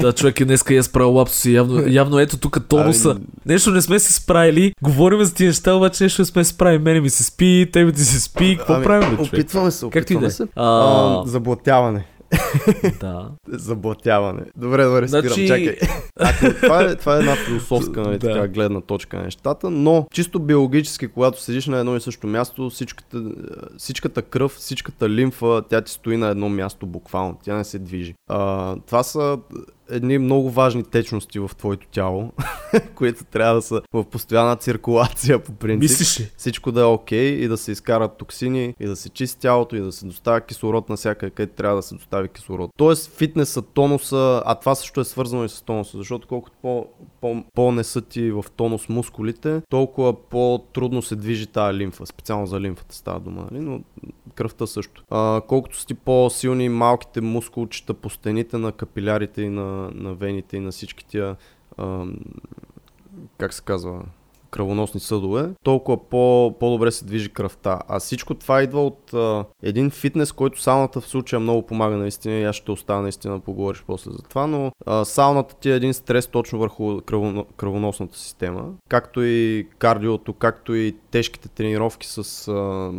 Да, човек е днеска и е справил лапсуси. Явно, явно ето тук тонуса. Ами, Нещо не сме се справили. Говорим за тия неща, обаче нещо не сме се справили. Мене ми се спи, тебе ти се спи. Какво ами, правим, бе, човек? Опитваме се, Както и да опитваме е. се. А, А, заблатяване. да. Заблатяване. Добре, добре, спирам, Значи- чакай. Ако, това, е, това е една философска нали, Да. така, гледна точка на нещата, но чисто биологически, когато седиш на едно и също място, всичката, всичката кръв, всичката лимфа, тя ти стои на едно място буквално, тя не се движи. А, това са едни много важни течности в твоето тяло, които трябва да са в постоянна циркулация по принцип. Мислиш ли? Всичко да е окей и да се изкарат токсини и да се чисти тялото и да се доставя кислород навсякъде, където трябва да се достави кислород. Тоест фитнеса, тонуса, а това също е свързано и с тонуса, защото колкото по, по, по-не са ти в тонус мускулите, толкова по-трудно се движи тази лимфа. Специално за лимфата става дума, нали? но кръвта също. А, колкото си ти по-силни малките мускулчета по стените на капилярите и на, на вените и на всички тия ам, как се казва, кръвоносни съдове, толкова по, по-добре се движи кръвта. А всичко това идва от а, един фитнес, който сауната в случая много помага наистина и аз ще остана наистина поговориш после за това, но а, сауната ти е един стрес точно върху кръвоно, кръвоносната система, както и кардиото, както и тежките тренировки с а,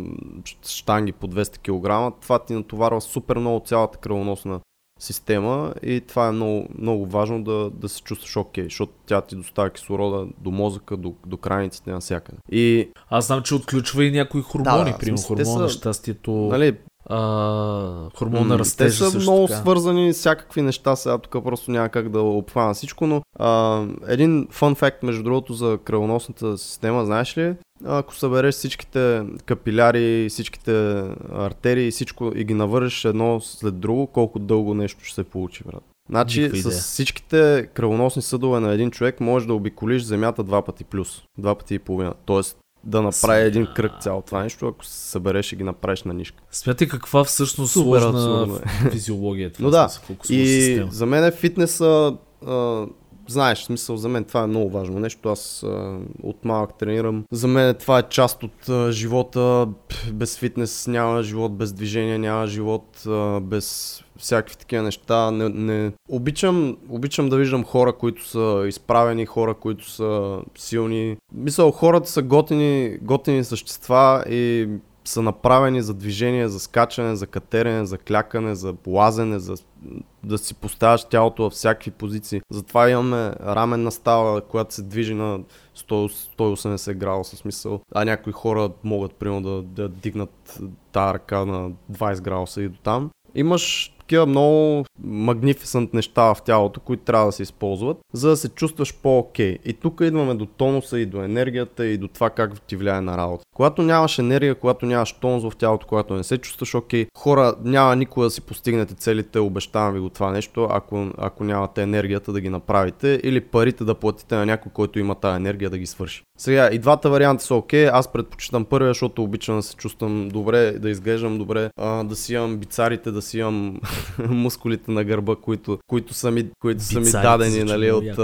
штанги по 200 кг. Това ти натоварва супер много цялата кръвоносна система и това е много, много важно да, да се чувстваш окей, защото тя ти доставя кислорода до мозъка, до, до крайниците навсякъде. И, Аз знам, че отключва и някои хормони, Да, примерно в смисъл, те хормон на са- щастието, нали, а, хормон на те растежа са също много така. свързани всякакви неща, сега тук просто няма как да обхвана всичко, но а, един фън факт, между другото, за кръвоносната система, знаеш ли? Ако събереш всичките капиляри, всичките артерии, всичко и ги навържеш едно след друго, колко дълго нещо ще се получи, брат. Значи Никаква с идея. всичките кръвоносни съдове на един човек можеш да обиколиш земята два пъти плюс. Два пъти и половина. Тоест да направи един кръг цяло това нещо, ако се събереш и ги направиш на нишка. Смятай каква всъщност Супер сложна абсурдно физиология е това. Но да, И система. за мен е фитнеса, а, знаеш, смисъл за мен това е много важно нещо. Аз а, от малък тренирам. За мен това е част от а, живота. Без фитнес няма живот, без движение няма живот, а, без всякакви такива неща. Не, не... Обичам, обичам да виждам хора, които са изправени, хора, които са силни. Мисъл, хората са готини, готини същества и са направени за движение, за скачане, за катерене, за клякане, за лазене, за да си поставяш тялото във всякакви позиции. Затова имаме раменна става, която се движи на 100, 180 градуса смисъл. А някои хора могат примерно да, да дигнат тази ръка на 20 градуса и до там. Имаш такива много магнифисант неща в тялото, които трябва да се използват, за да се чувстваш по-окей. И тук идваме до тонуса и до енергията и до това как ти влияе на работа. Когато нямаш енергия, когато нямаш тонус в тялото, когато не се чувстваш окей, хора няма никога да си постигнете целите, обещавам ви го това нещо, ако, ако нямате енергията да ги направите или парите да платите на някой, който има тази енергия да ги свърши. Сега и двата варианта са окей, аз предпочитам първия, защото обичам да се чувствам добре, да изглеждам добре, а, да си имам бицарите, да си имам мускулите на гърба, които, които са ми, които са ми дадени нали, от,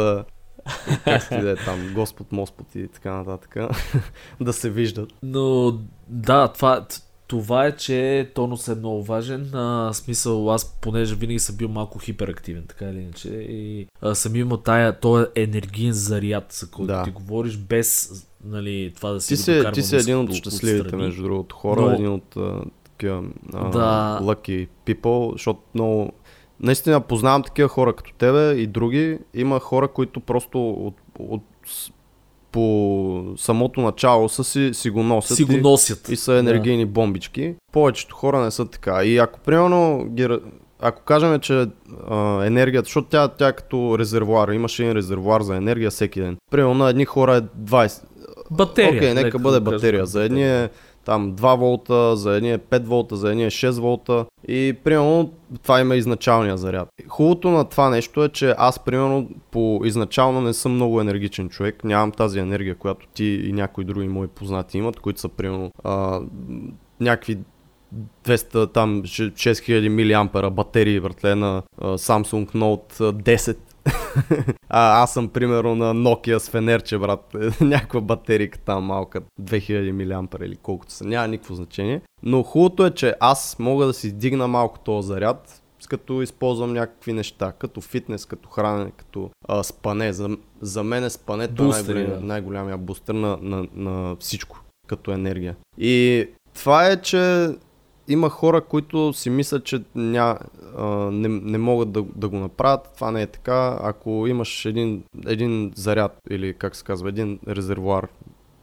как си да е там, Господ, Моспод и така нататък, да се виждат. Но да, това, това е, че тонус е много важен. А, смисъл, аз понеже винаги съм бил малко хиперактивен, така или иначе. И а, съм имал тая, този енергиен заряд, за който да. ти говориш, без нали, това да си Ти, се, ти си един от щастливите, между другото, хора, Но... един от такива да. lucky people, защото много наистина познавам такива хора като тебе и други. Има хора, които просто от, от, по самото начало са си, си го носят. Си го носят. И, и са енергийни да. бомбички. Повечето хора не са така. И ако примерно ги, ако кажем, че а, енергията, защото тя, тя е като резервуар, имаш един резервуар за енергия всеки ден. Примерно на едни хора е 20. Батерия. Окей, okay, нека бъде батерия. За едни е там 2 волта, за едни е 5 волта, за едни е 6 волта и примерно това има изначалния заряд. Хубавото на това нещо е, че аз примерно по изначално не съм много енергичен човек, нямам тази енергия, която ти и някои други мои познати имат, които са примерно а, някакви 200, там 6000 мА батерии, въртле на Samsung Note 10 а, аз съм примерно на Nokia с фенерче, брат. Някаква батерика там малка, 2000 мА или колкото са. Няма никакво значение. Но хубавото е, че аз мога да си дигна малко този заряд, като използвам някакви неща, като фитнес, като хранене, като а, спане. За, за мен е спането най-голямия, да. най-голямия бустер на, на, на всичко, като енергия. И това е, че има хора, които си мислят, че ня, а, не, не могат да, да го направят. Това не е така. Ако имаш един, един заряд или как се казва, един резервуар,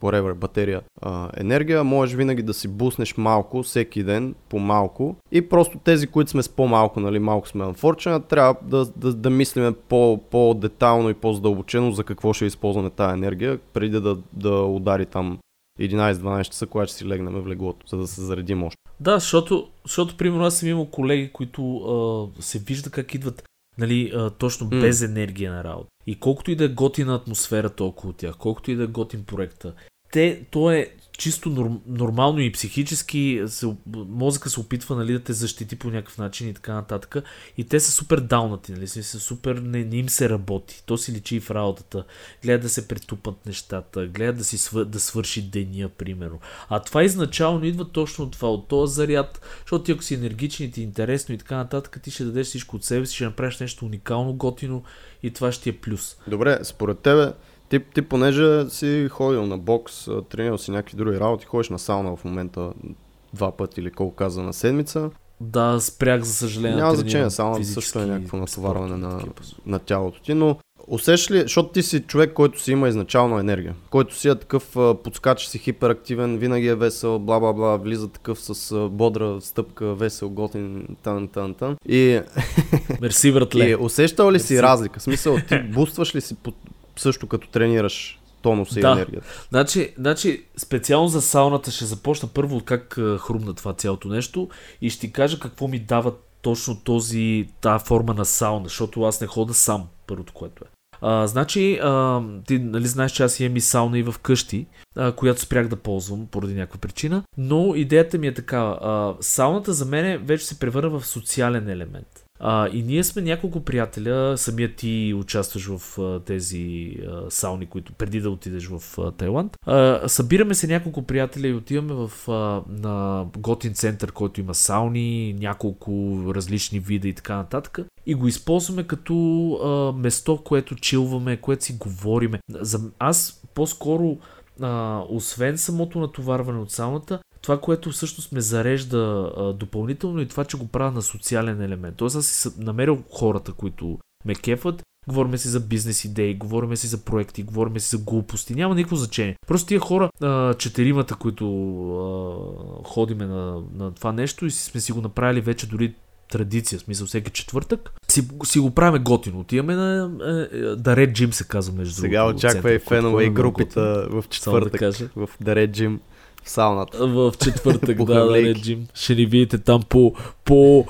whatever, батерия, а, енергия, можеш винаги да си буснеш малко, всеки ден, по малко. И просто тези, които сме с по-малко, нали, малко сме unfortunate, трябва да, да, да мислиме по, по-детално и по-задълбочено за какво ще използваме тази енергия, преди да, да удари там 11-12 часа, когато ще си легнем в леглото, за да се заредим още. Да, защото, защото примерно аз съм имал колеги, които а, се вижда как идват нали, а, точно mm. без енергия на работа. И колкото и да е готина атмосферата около тях, колкото и да е готин проекта, те, то е чисто норм, нормално и психически се, мозъка се опитва нали, да те защити по някакъв начин и така нататък. И те са супер даунати, нали, са супер, не, не им се работи. То си личи и в работата. Гледат да се претупат нещата, гледат да, си свър, да свърши деня, примерно. А това изначално идва точно от това, от този заряд, защото ти ако си енергичен и ти е интересно и така нататък, ти ще дадеш всичко от себе си, ще направиш нещо уникално, готино и това ще е плюс. Добре, според тебе, ти, ти понеже си ходил на бокс, тренирал си някакви други работи, ходиш на сауна в момента два пъти или колко каза на седмица. Да, спрях за съжаление. Няма значение, само също е някакво натоварване на, на тялото ти, но усещаш ли, защото ти си човек, който си има изначална енергия, който си е такъв, подскача си хиперактивен, винаги е весел, бла бла бла, влиза такъв с бодра стъпка, весел, готин, тан, тан, тан. И... Мерси, братле. И усещал ли Мерси. си разлика? В смисъл, ти бустваш ли си също като тренираш тонуса да. и енергията. Значи, значи, специално за сауната ще започна първо от как хрумна това цялото нещо и ще ти кажа какво ми дава точно този, тази форма на сауна, защото аз не хода сам, първото което е. А, значи, а, ти нали знаеш, че аз имам и сауна и в къщи, а, която спрях да ползвам поради някаква причина, но идеята ми е такава. А, сауната за мен вече се превърна в социален елемент. А, и ние сме няколко приятеля, самия ти участваш в а, тези а, сауни, които преди да отидеш в а, Тайланд. А, събираме се няколко приятеля и отиваме в, а, на готин център, който има сауни, няколко различни вида и така нататък. И го използваме като а, место, което чилваме, което си говориме. За, аз по-скоро а, освен самото натоварване от сауната, това, което всъщност ме зарежда а, допълнително и това, че го правя на социален елемент. Тоест аз си намерил хората, които ме кефат, говорим си за бизнес идеи, говорим си за проекти, говорим си за глупости, няма никакво значение. Просто тия хора, а, четиримата, които а, ходиме на, на това нещо и сме си го направили вече дори традиция, в смисъл всеки четвъртък, си, си го правим готино. Отиваме на е, е, да Red Gym се казва между Сега другото. очаква и център, който фенове и е групите в четвъртък. да кажа. в Red Gym в сауната. В четвъртък, да, да. Red Gym. Ще ни видите там по, по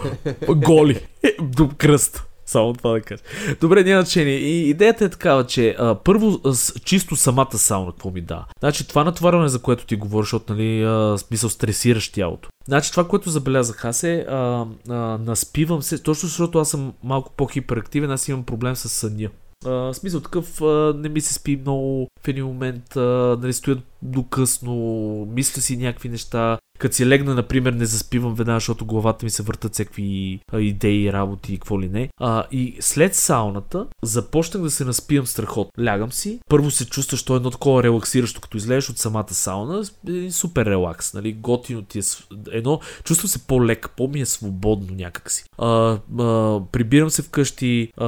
голи. До кръст. Само това да кажа. Добре, няма значение. И идеята е такава, че а, първо с, чисто самата сауна, какво ми дава. Значи това натоварване, за което ти говориш, защото, нали, а, смисъл стресираш тялото. Значи това, което забелязах аз е, а, а, наспивам се, точно защото аз съм малко по-хиперактивен, аз имам проблем с съня. А, смисъл такъв, а, не ми се спи много в един момент, а, нали, стоя до късно, мисля си някакви неща. Като си легна, например, не заспивам веднага, защото главата ми се въртат всякакви идеи, работи и какво ли не. А, и след сауната започнах да се наспивам страхотно. Лягам си, първо се чувстваш, то е едно такова релаксиращо, като излезеш от самата сауна, един супер релакс, нали, готино ти е, едно, чувствам се по-лек, по-ми е свободно някакси. А, а, прибирам се вкъщи, а,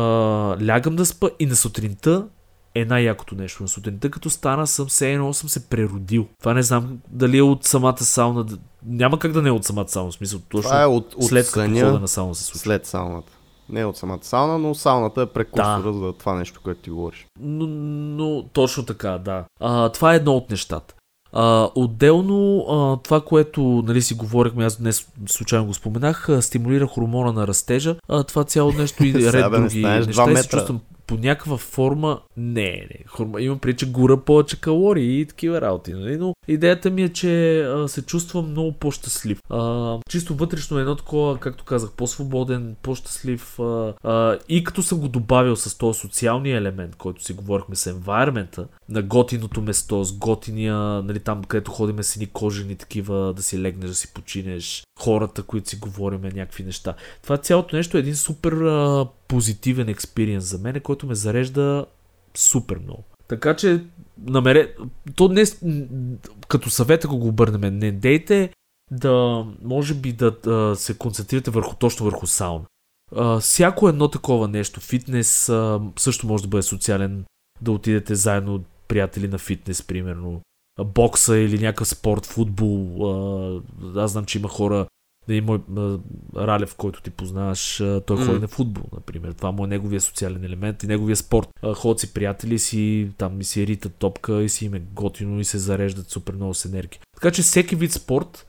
лягам да спа и на сутринта е най-якото нещо на сутринта, като стана съм се едно съм се преродил. Това не знам дали е от самата сауна. да- Няма как да не е от самата сауна, в смисъл точно Това е от, от след като хода съня на сауна се случва. след сауната. Не от самата сауна, но сауната е прекурсора за това нещо, което ти говориш. Но, но точно така, да. А, това е едно от нещата. А, отделно, а, това, което нали, си говорихме, аз днес случайно го споменах, а, стимулира хормона на растежа. А, това цяло нещо и ред да не други станеш неща. два И се метра. чувствам по някаква форма. Не, не. Хорма, имам преди, гора повече калории и такива работи. Нали? Но идеята ми е, че а, се чувствам много по-щастлив. А, чисто вътрешно едно такова, както казах, по-свободен, по-щастлив. А, а, и като съм го добавил с този социалния елемент, който си говорихме с environment на готиното место, с готиния, нали, там където ходиме с едни кожени такива, да си легнеш, да си починеш, хората, които си говориме, някакви неща. Това цялото нещо е един супер а, позитивен експириенс за мен, който ме зарежда супер много. Така че, намере... То м, като съвет, ако го обърнем, не дейте да, може би да, да се концентрирате върху, точно върху сауна. А, всяко едно такова нещо, фитнес, а, също може да бъде социален, да отидете заедно приятели на фитнес, примерно. Бокса или някакъв спорт, футбол. Аз знам, че има хора, има а, Ралев, който ти познаваш, той ходи на футбол, например. Това му е неговия социален елемент и неговия спорт. Ходят си приятели си, там и си ритат топка и си им е готино и се зареждат супер много с енергия. Така че всеки вид спорт,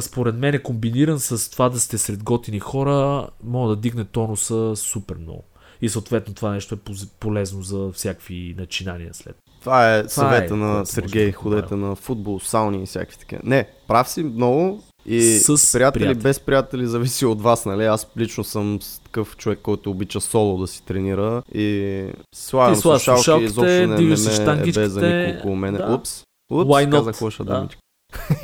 според мен е комбиниран с това да сте сред готини хора, може да дигне тонуса супер много. И съответно това нещо е полезно за всякакви начинания след. Това е Това съвета е, на Сергей, да ходете на футбол, сауни и всякакви такива. Не, прав си много и С приятели, приятели. без приятели зависи от вас, нали? Аз лично съм такъв човек, който обича соло да си тренира и слагам слушалки, слушалките, изобщо не, не, ме е без за никого около мене. да. Упс, упс, Why not? казах лоша Да. думичка.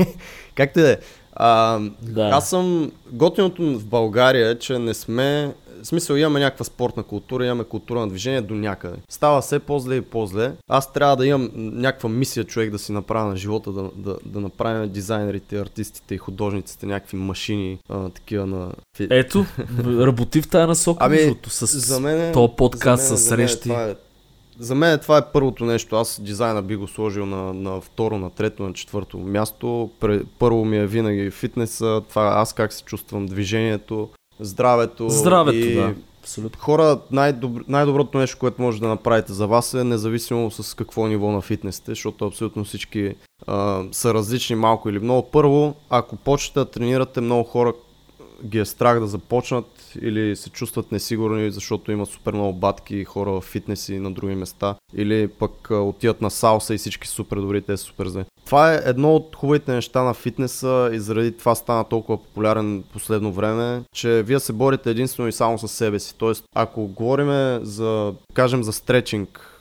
Както и да е. А, Да. Аз съм... Готиното в България е, че не сме... В смисъл имаме някаква спортна култура, имаме култура на движение до някъде. Става все по-зле и по-зле. Аз трябва да имам някаква мисия човек да си направя на живота, да, да, да направим дизайнерите, артистите и художниците някакви машини, а, такива на... Ето, работи в тази насока, Ами, с, за мен, то подкаст за мен- с за мен срещи. Това е, за мен това е първото нещо. Аз дизайна би го сложил на, на второ, на трето, на четвърто място. Първо ми е винаги фитнеса, това аз как се чувствам, движението, здравето. Здравето, и да. Абсолютно. Хора, най-добр, най-доброто нещо, което може да направите за вас е независимо с какво ниво на фитнес сте, защото абсолютно всички а, са различни малко или много. Първо, ако почнете да тренирате, много хора ги е страх да започнат или се чувстват несигурни, защото имат супер много батки и хора в фитнеси на други места, или пък отиват на салса и всички супер добри, те са супер зле. Това е едно от хубавите неща на фитнеса и заради това стана толкова популярен последно време, че вие се борите единствено и само с себе си. Тоест, ако говорим за, кажем, за стречинг,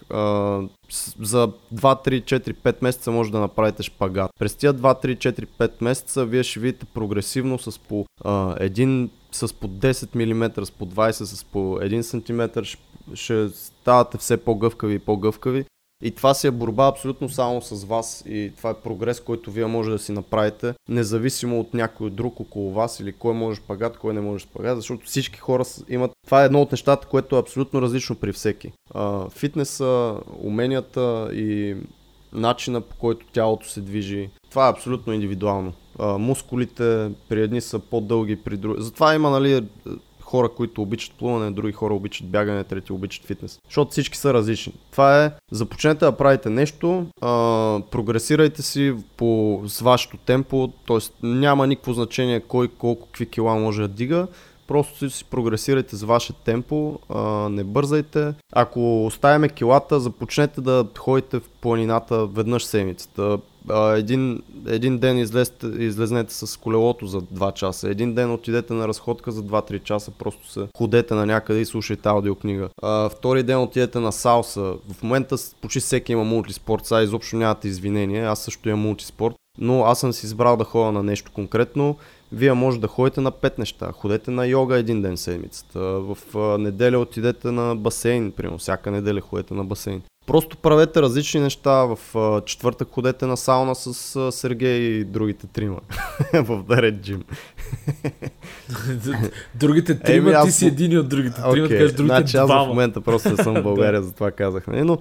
за 2, 3, 4, 5 месеца може да направите шпагат. През тия 2, 3, 4, 5 месеца вие ще видите прогресивно с по а, един, с по 10 мм, с по 20, с по 1 см, ще, ще ставате все по-гъвкави и по-гъвкави. И това си е борба абсолютно само с вас и това е прогрес, който вие може да си направите, независимо от някой друг около вас или кой може шпагат, кой не може шпагат, защото всички хора имат... Това е едно от нещата, което е абсолютно различно при всеки. Фитнеса, уменията и начина по който тялото се движи, това е абсолютно индивидуално. Мускулите при едни са по-дълги, при други. Затова има, нали, хора, които обичат плуване, други хора обичат бягане, трети обичат фитнес. Защото всички са различни. Това е, започнете да правите нещо, а, прогресирайте си по, с вашето темпо, т.е. няма никакво значение кой колко какви кила може да дига, Просто си прогресирайте с ваше темпо, а, не бързайте. Ако оставяме килата, започнете да ходите в планината веднъж седмицата. А, един, един ден излезте, излезнете с колелото за 2 часа, един ден отидете на разходка за 2-3 часа, просто се ходете на някъде и слушайте аудиокнига. А, втори ден отидете на салса. В момента почти всеки има мултиспорт, сега изобщо нямате извинения, аз също имам мултиспорт но аз съм си избрал да ходя на нещо конкретно. Вие може да ходите на пет неща. Ходете на йога един ден седмицата. В неделя отидете на басейн, примерно. Всяка неделя ходете на басейн. Просто правете различни неща. В четвъртък ходете на сауна с Сергей и другите трима. в Дарет Джим. другите трима, Еми, ти си един от другите трима, okay. кажеш другите значи, аз в момента просто съм в България, затова казах. Не? Нали? Но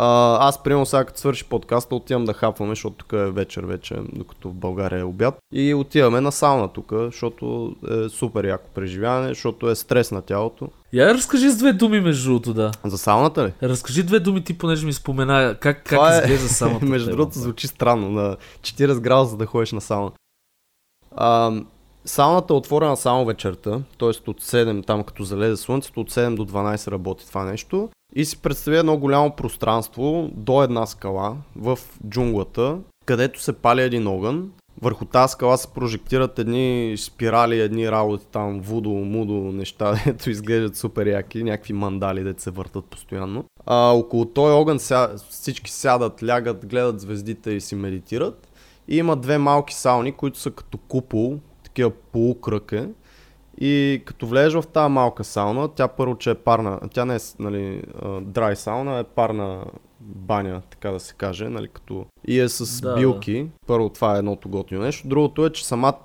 а, аз, примерно, сега като свърши подкаста, отивам да хапваме, защото тук е вечер вече, докато в България е обяд. И отиваме на сауна тук, защото е супер яко преживяване, защото е стрес на тялото. Я разкажи с две думи между другото, да. За сауната ли? Разкажи две думи ти, понеже ми спомена как, как е... изглежда сауната. между другото звучи странно, на 40 градуса да ходиш на сауна. А, Сауната е отворена само вечерта, т.е. от 7, там като залезе слънцето, от 7 до 12 работи това нещо. И си представя едно голямо пространство до една скала в джунглата, където се пали един огън. Върху тази скала се прожектират едни спирали, едни работи там, вудо, мудо неща, дето изглеждат супер яки, някакви мандали, дето се въртат постоянно. А, около този огън ся, всички сядат, лягат, гледат звездите и си медитират. И има две малки сауни, които са като купол, такива полукръке. И като влезеш в тази малка сауна, тя първо, че е парна, тя не е нали, драй сауна, е парна баня, така да се каже, нали, като и е с да, билки. Да. Първо това е едното готино нещо. Другото е, че самата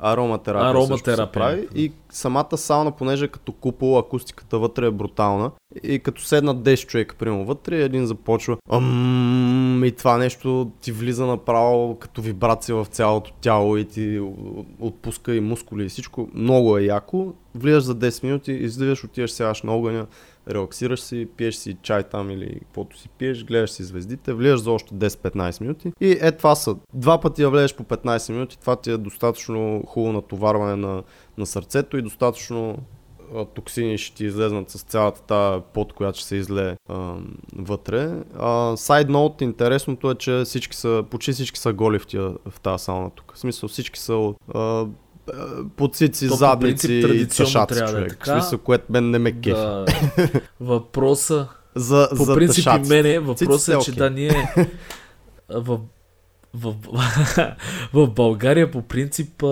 ароматерапия, ароматерапия. прави и самата сауна, понеже като купол, акустиката вътре е брутална и като седнат 10 човека, примерно вътре, един започва Ам, и това нещо ти влиза направо като вибрация в цялото тяло и ти отпуска и мускули и всичко. Много е яко. Влизаш за 10 минути, излизаш, отиваш, сядаш на огъня, релаксираш си, пиеш си чай там или каквото си пиеш, гледаш си звездите, влизаш за още 10-15 минути и е това са. Два пъти я влезеш по 15 минути, това ти е достатъчно хубаво натоварване на, на сърцето и достатъчно токсини ще ти излезнат с цялата тази пот, която ще се изле а, вътре. Сайд ноут, интересното е, че всички са, почти всички са голи в, тия, в тази сауна тук. В смисъл всички са а, подсици, То, задници и тъшаци, човек. Да е така. В смисъл, което мен не ме кефи. Да. Въпроса... за, по за принцип и мене, въпросът е, че okay. да ние в, в, в България по принцип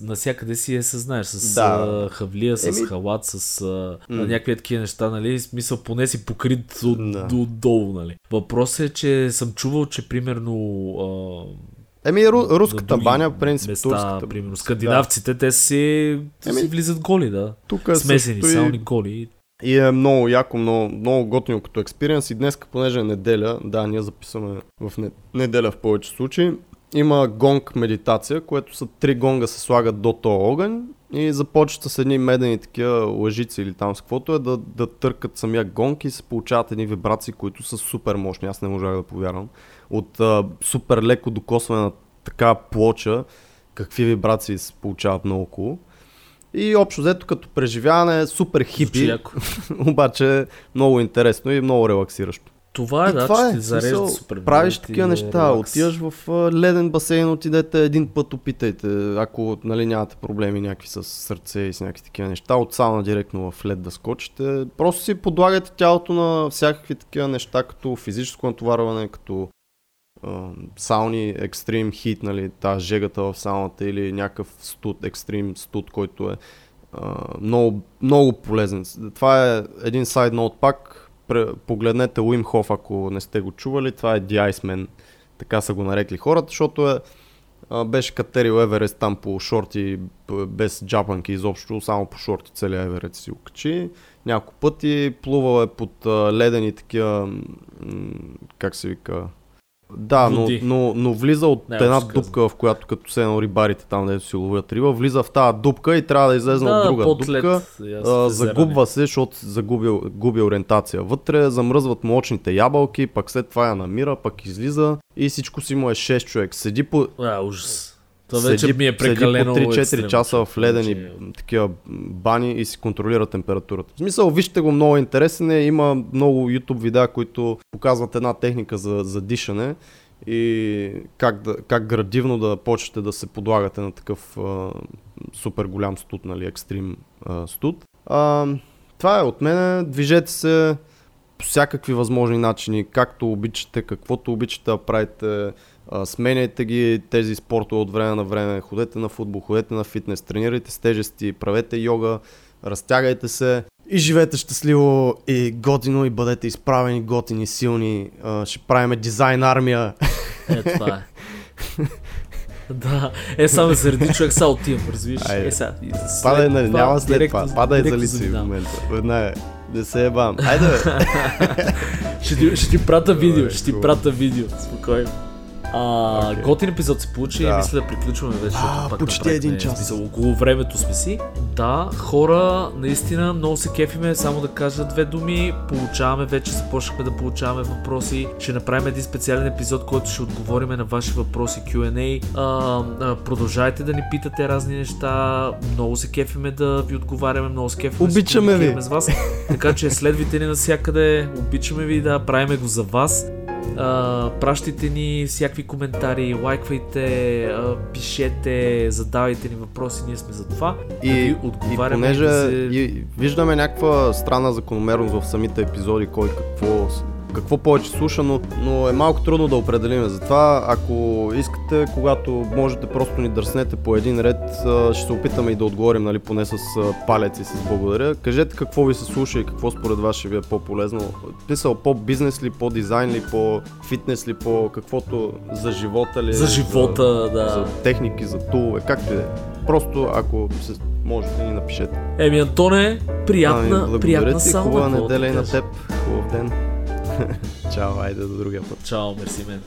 насякъде си е съзнаеш с да. хавлия, с Еми... халат, с mm. някакви такива неща, нали? Смисъл поне си покрит от, да. отдолу, нали? Въпросът е, че съм чувал, че примерно Еми, ру, руската баня, в принцип, места, турската. Примерно, скандинавците, да. те си, Еми, си влизат голи, да. Тук Смесени, сауни голи. И е много яко, много, много готино като експириенс. И днес, понеже е неделя, да, ние записваме в неделя в повече случаи, има гонг медитация, което са три гонга се слагат до този огън и започват с едни медени такива лъжици или там с каквото е да, да търкат самия гонг и се получават едни вибрации, които са супер мощни. Аз не можах да повярвам. От а, супер леко докосване на така плоча, какви вибрации се получават наоколо. И общо взето като преживяване супер хипи, обаче много интересно и много релаксиращо. Това е, да, това е. ти зарежда супер. Правиш такива неща, релакс. отиваш в леден басейн, отидете един път, опитайте, ако нали, нямате проблеми някакви с сърце и с някакви такива неща, от сауна директно в лед да скочите. Просто си подлагате тялото на всякакви такива неща, като физическо натоварване, като сауни екстрим хит, нали, тази жегата в сауната или някакъв студ, екстрим студ, който е uh, много, много полезен. Това е един сайд ноут пак, погледнете Уим Хоф, ако не сте го чували, това е The така са го нарекли хората, защото е, беше катерил Еверест там по шорти, без джапанки изобщо, само по шорти целият Еверест си окачи. Няколко пъти плувал е под ледени такива, как се вика, Да, но, но, но влиза от Не, една дупка, в която като се едно рибарите там, дето си ловят риба, влиза в тази дупка и трябва да излезе от друга подлед, дупка. А, загубва се, защото загуби, губи ориентация. Вътре замръзват млочните ябълки, пък след това я намира, пък излиза и всичко си му е 6 човек. Седи по, А, ужас. Това вече ми е седи прекалено по 3-4 екстремно, часа в ледени Вече- такива бани и си контролира температурата. В смисъл, вижте го, много интересен е. Има много YouTube видеа, които показват една техника за, за дишане и как, да, как градивно да почнете да се подлагате на такъв а, супер голям студ, нали, екстрим а, студ. А, това е от мене. Движете се по всякакви възможни начини, както обичате, каквото обичате да правите. А, сменяйте ги тези спортове от време на време, ходете на футбол, ходете на фитнес, тренирайте с тежести, правете йога, разтягайте се и живеете щастливо и готино и бъдете изправени, готини, силни. А, ще правиме дизайн армия. Е, това е. да, е, само заради човек са отивам, разбираш? Е, сега, Падай, нали, няма след директно- това. Падай за лице в момента. Веднага. Не се ебам. Айде, бе. Ще ти, ще ти прата видео, ще ти прата видео, спокойно. А, Окей. готин епизод се получи Да. и мисля да приключваме вече. А, защото пак почти един час. Смисъл, около времето сме си. Да, хора, наистина много се кефиме, само да кажа две думи. Получаваме вече, започнахме да получаваме въпроси. Ще направим един специален епизод, който ще отговориме на ваши въпроси Q&A. А, а, продължайте да ни питате разни неща. Много се кефиме да ви отговаряме, много се кефиме да Обичаме ви. комуникираме с вас. Така че следвайте ни навсякъде, обичаме ви да правиме го за вас. А, пращайте ни всякакви коментари, лайквайте, а, пишете, задавайте ни въпроси, ние сме за това. да И, и отговаряме понеже да се... и, виждаме някаква странна закономерност в самите епизоди, кой какво, какво повече слуша, но, но е малко трудно да определим. Затова, ако искате, когато можете просто ни дърснете по един ред, ще се опитаме и да отговорим, нали, поне с палец и с благодаря. Кажете какво ви се слуша и какво според вас ще ви е по-полезно. Писал по-бизнес ли, по-дизайн ли, по-фитнес ли, по каквото за живота ли. За живота, да. За техники, за тулове, както и да е. Просто ако се можете ни напишете. Еми, Антоне, приятна, Ами, приятна ти, салма. хубава да неделя и на теб. Хубав ден. Чао, айде до другия път. Чао, мерси мен.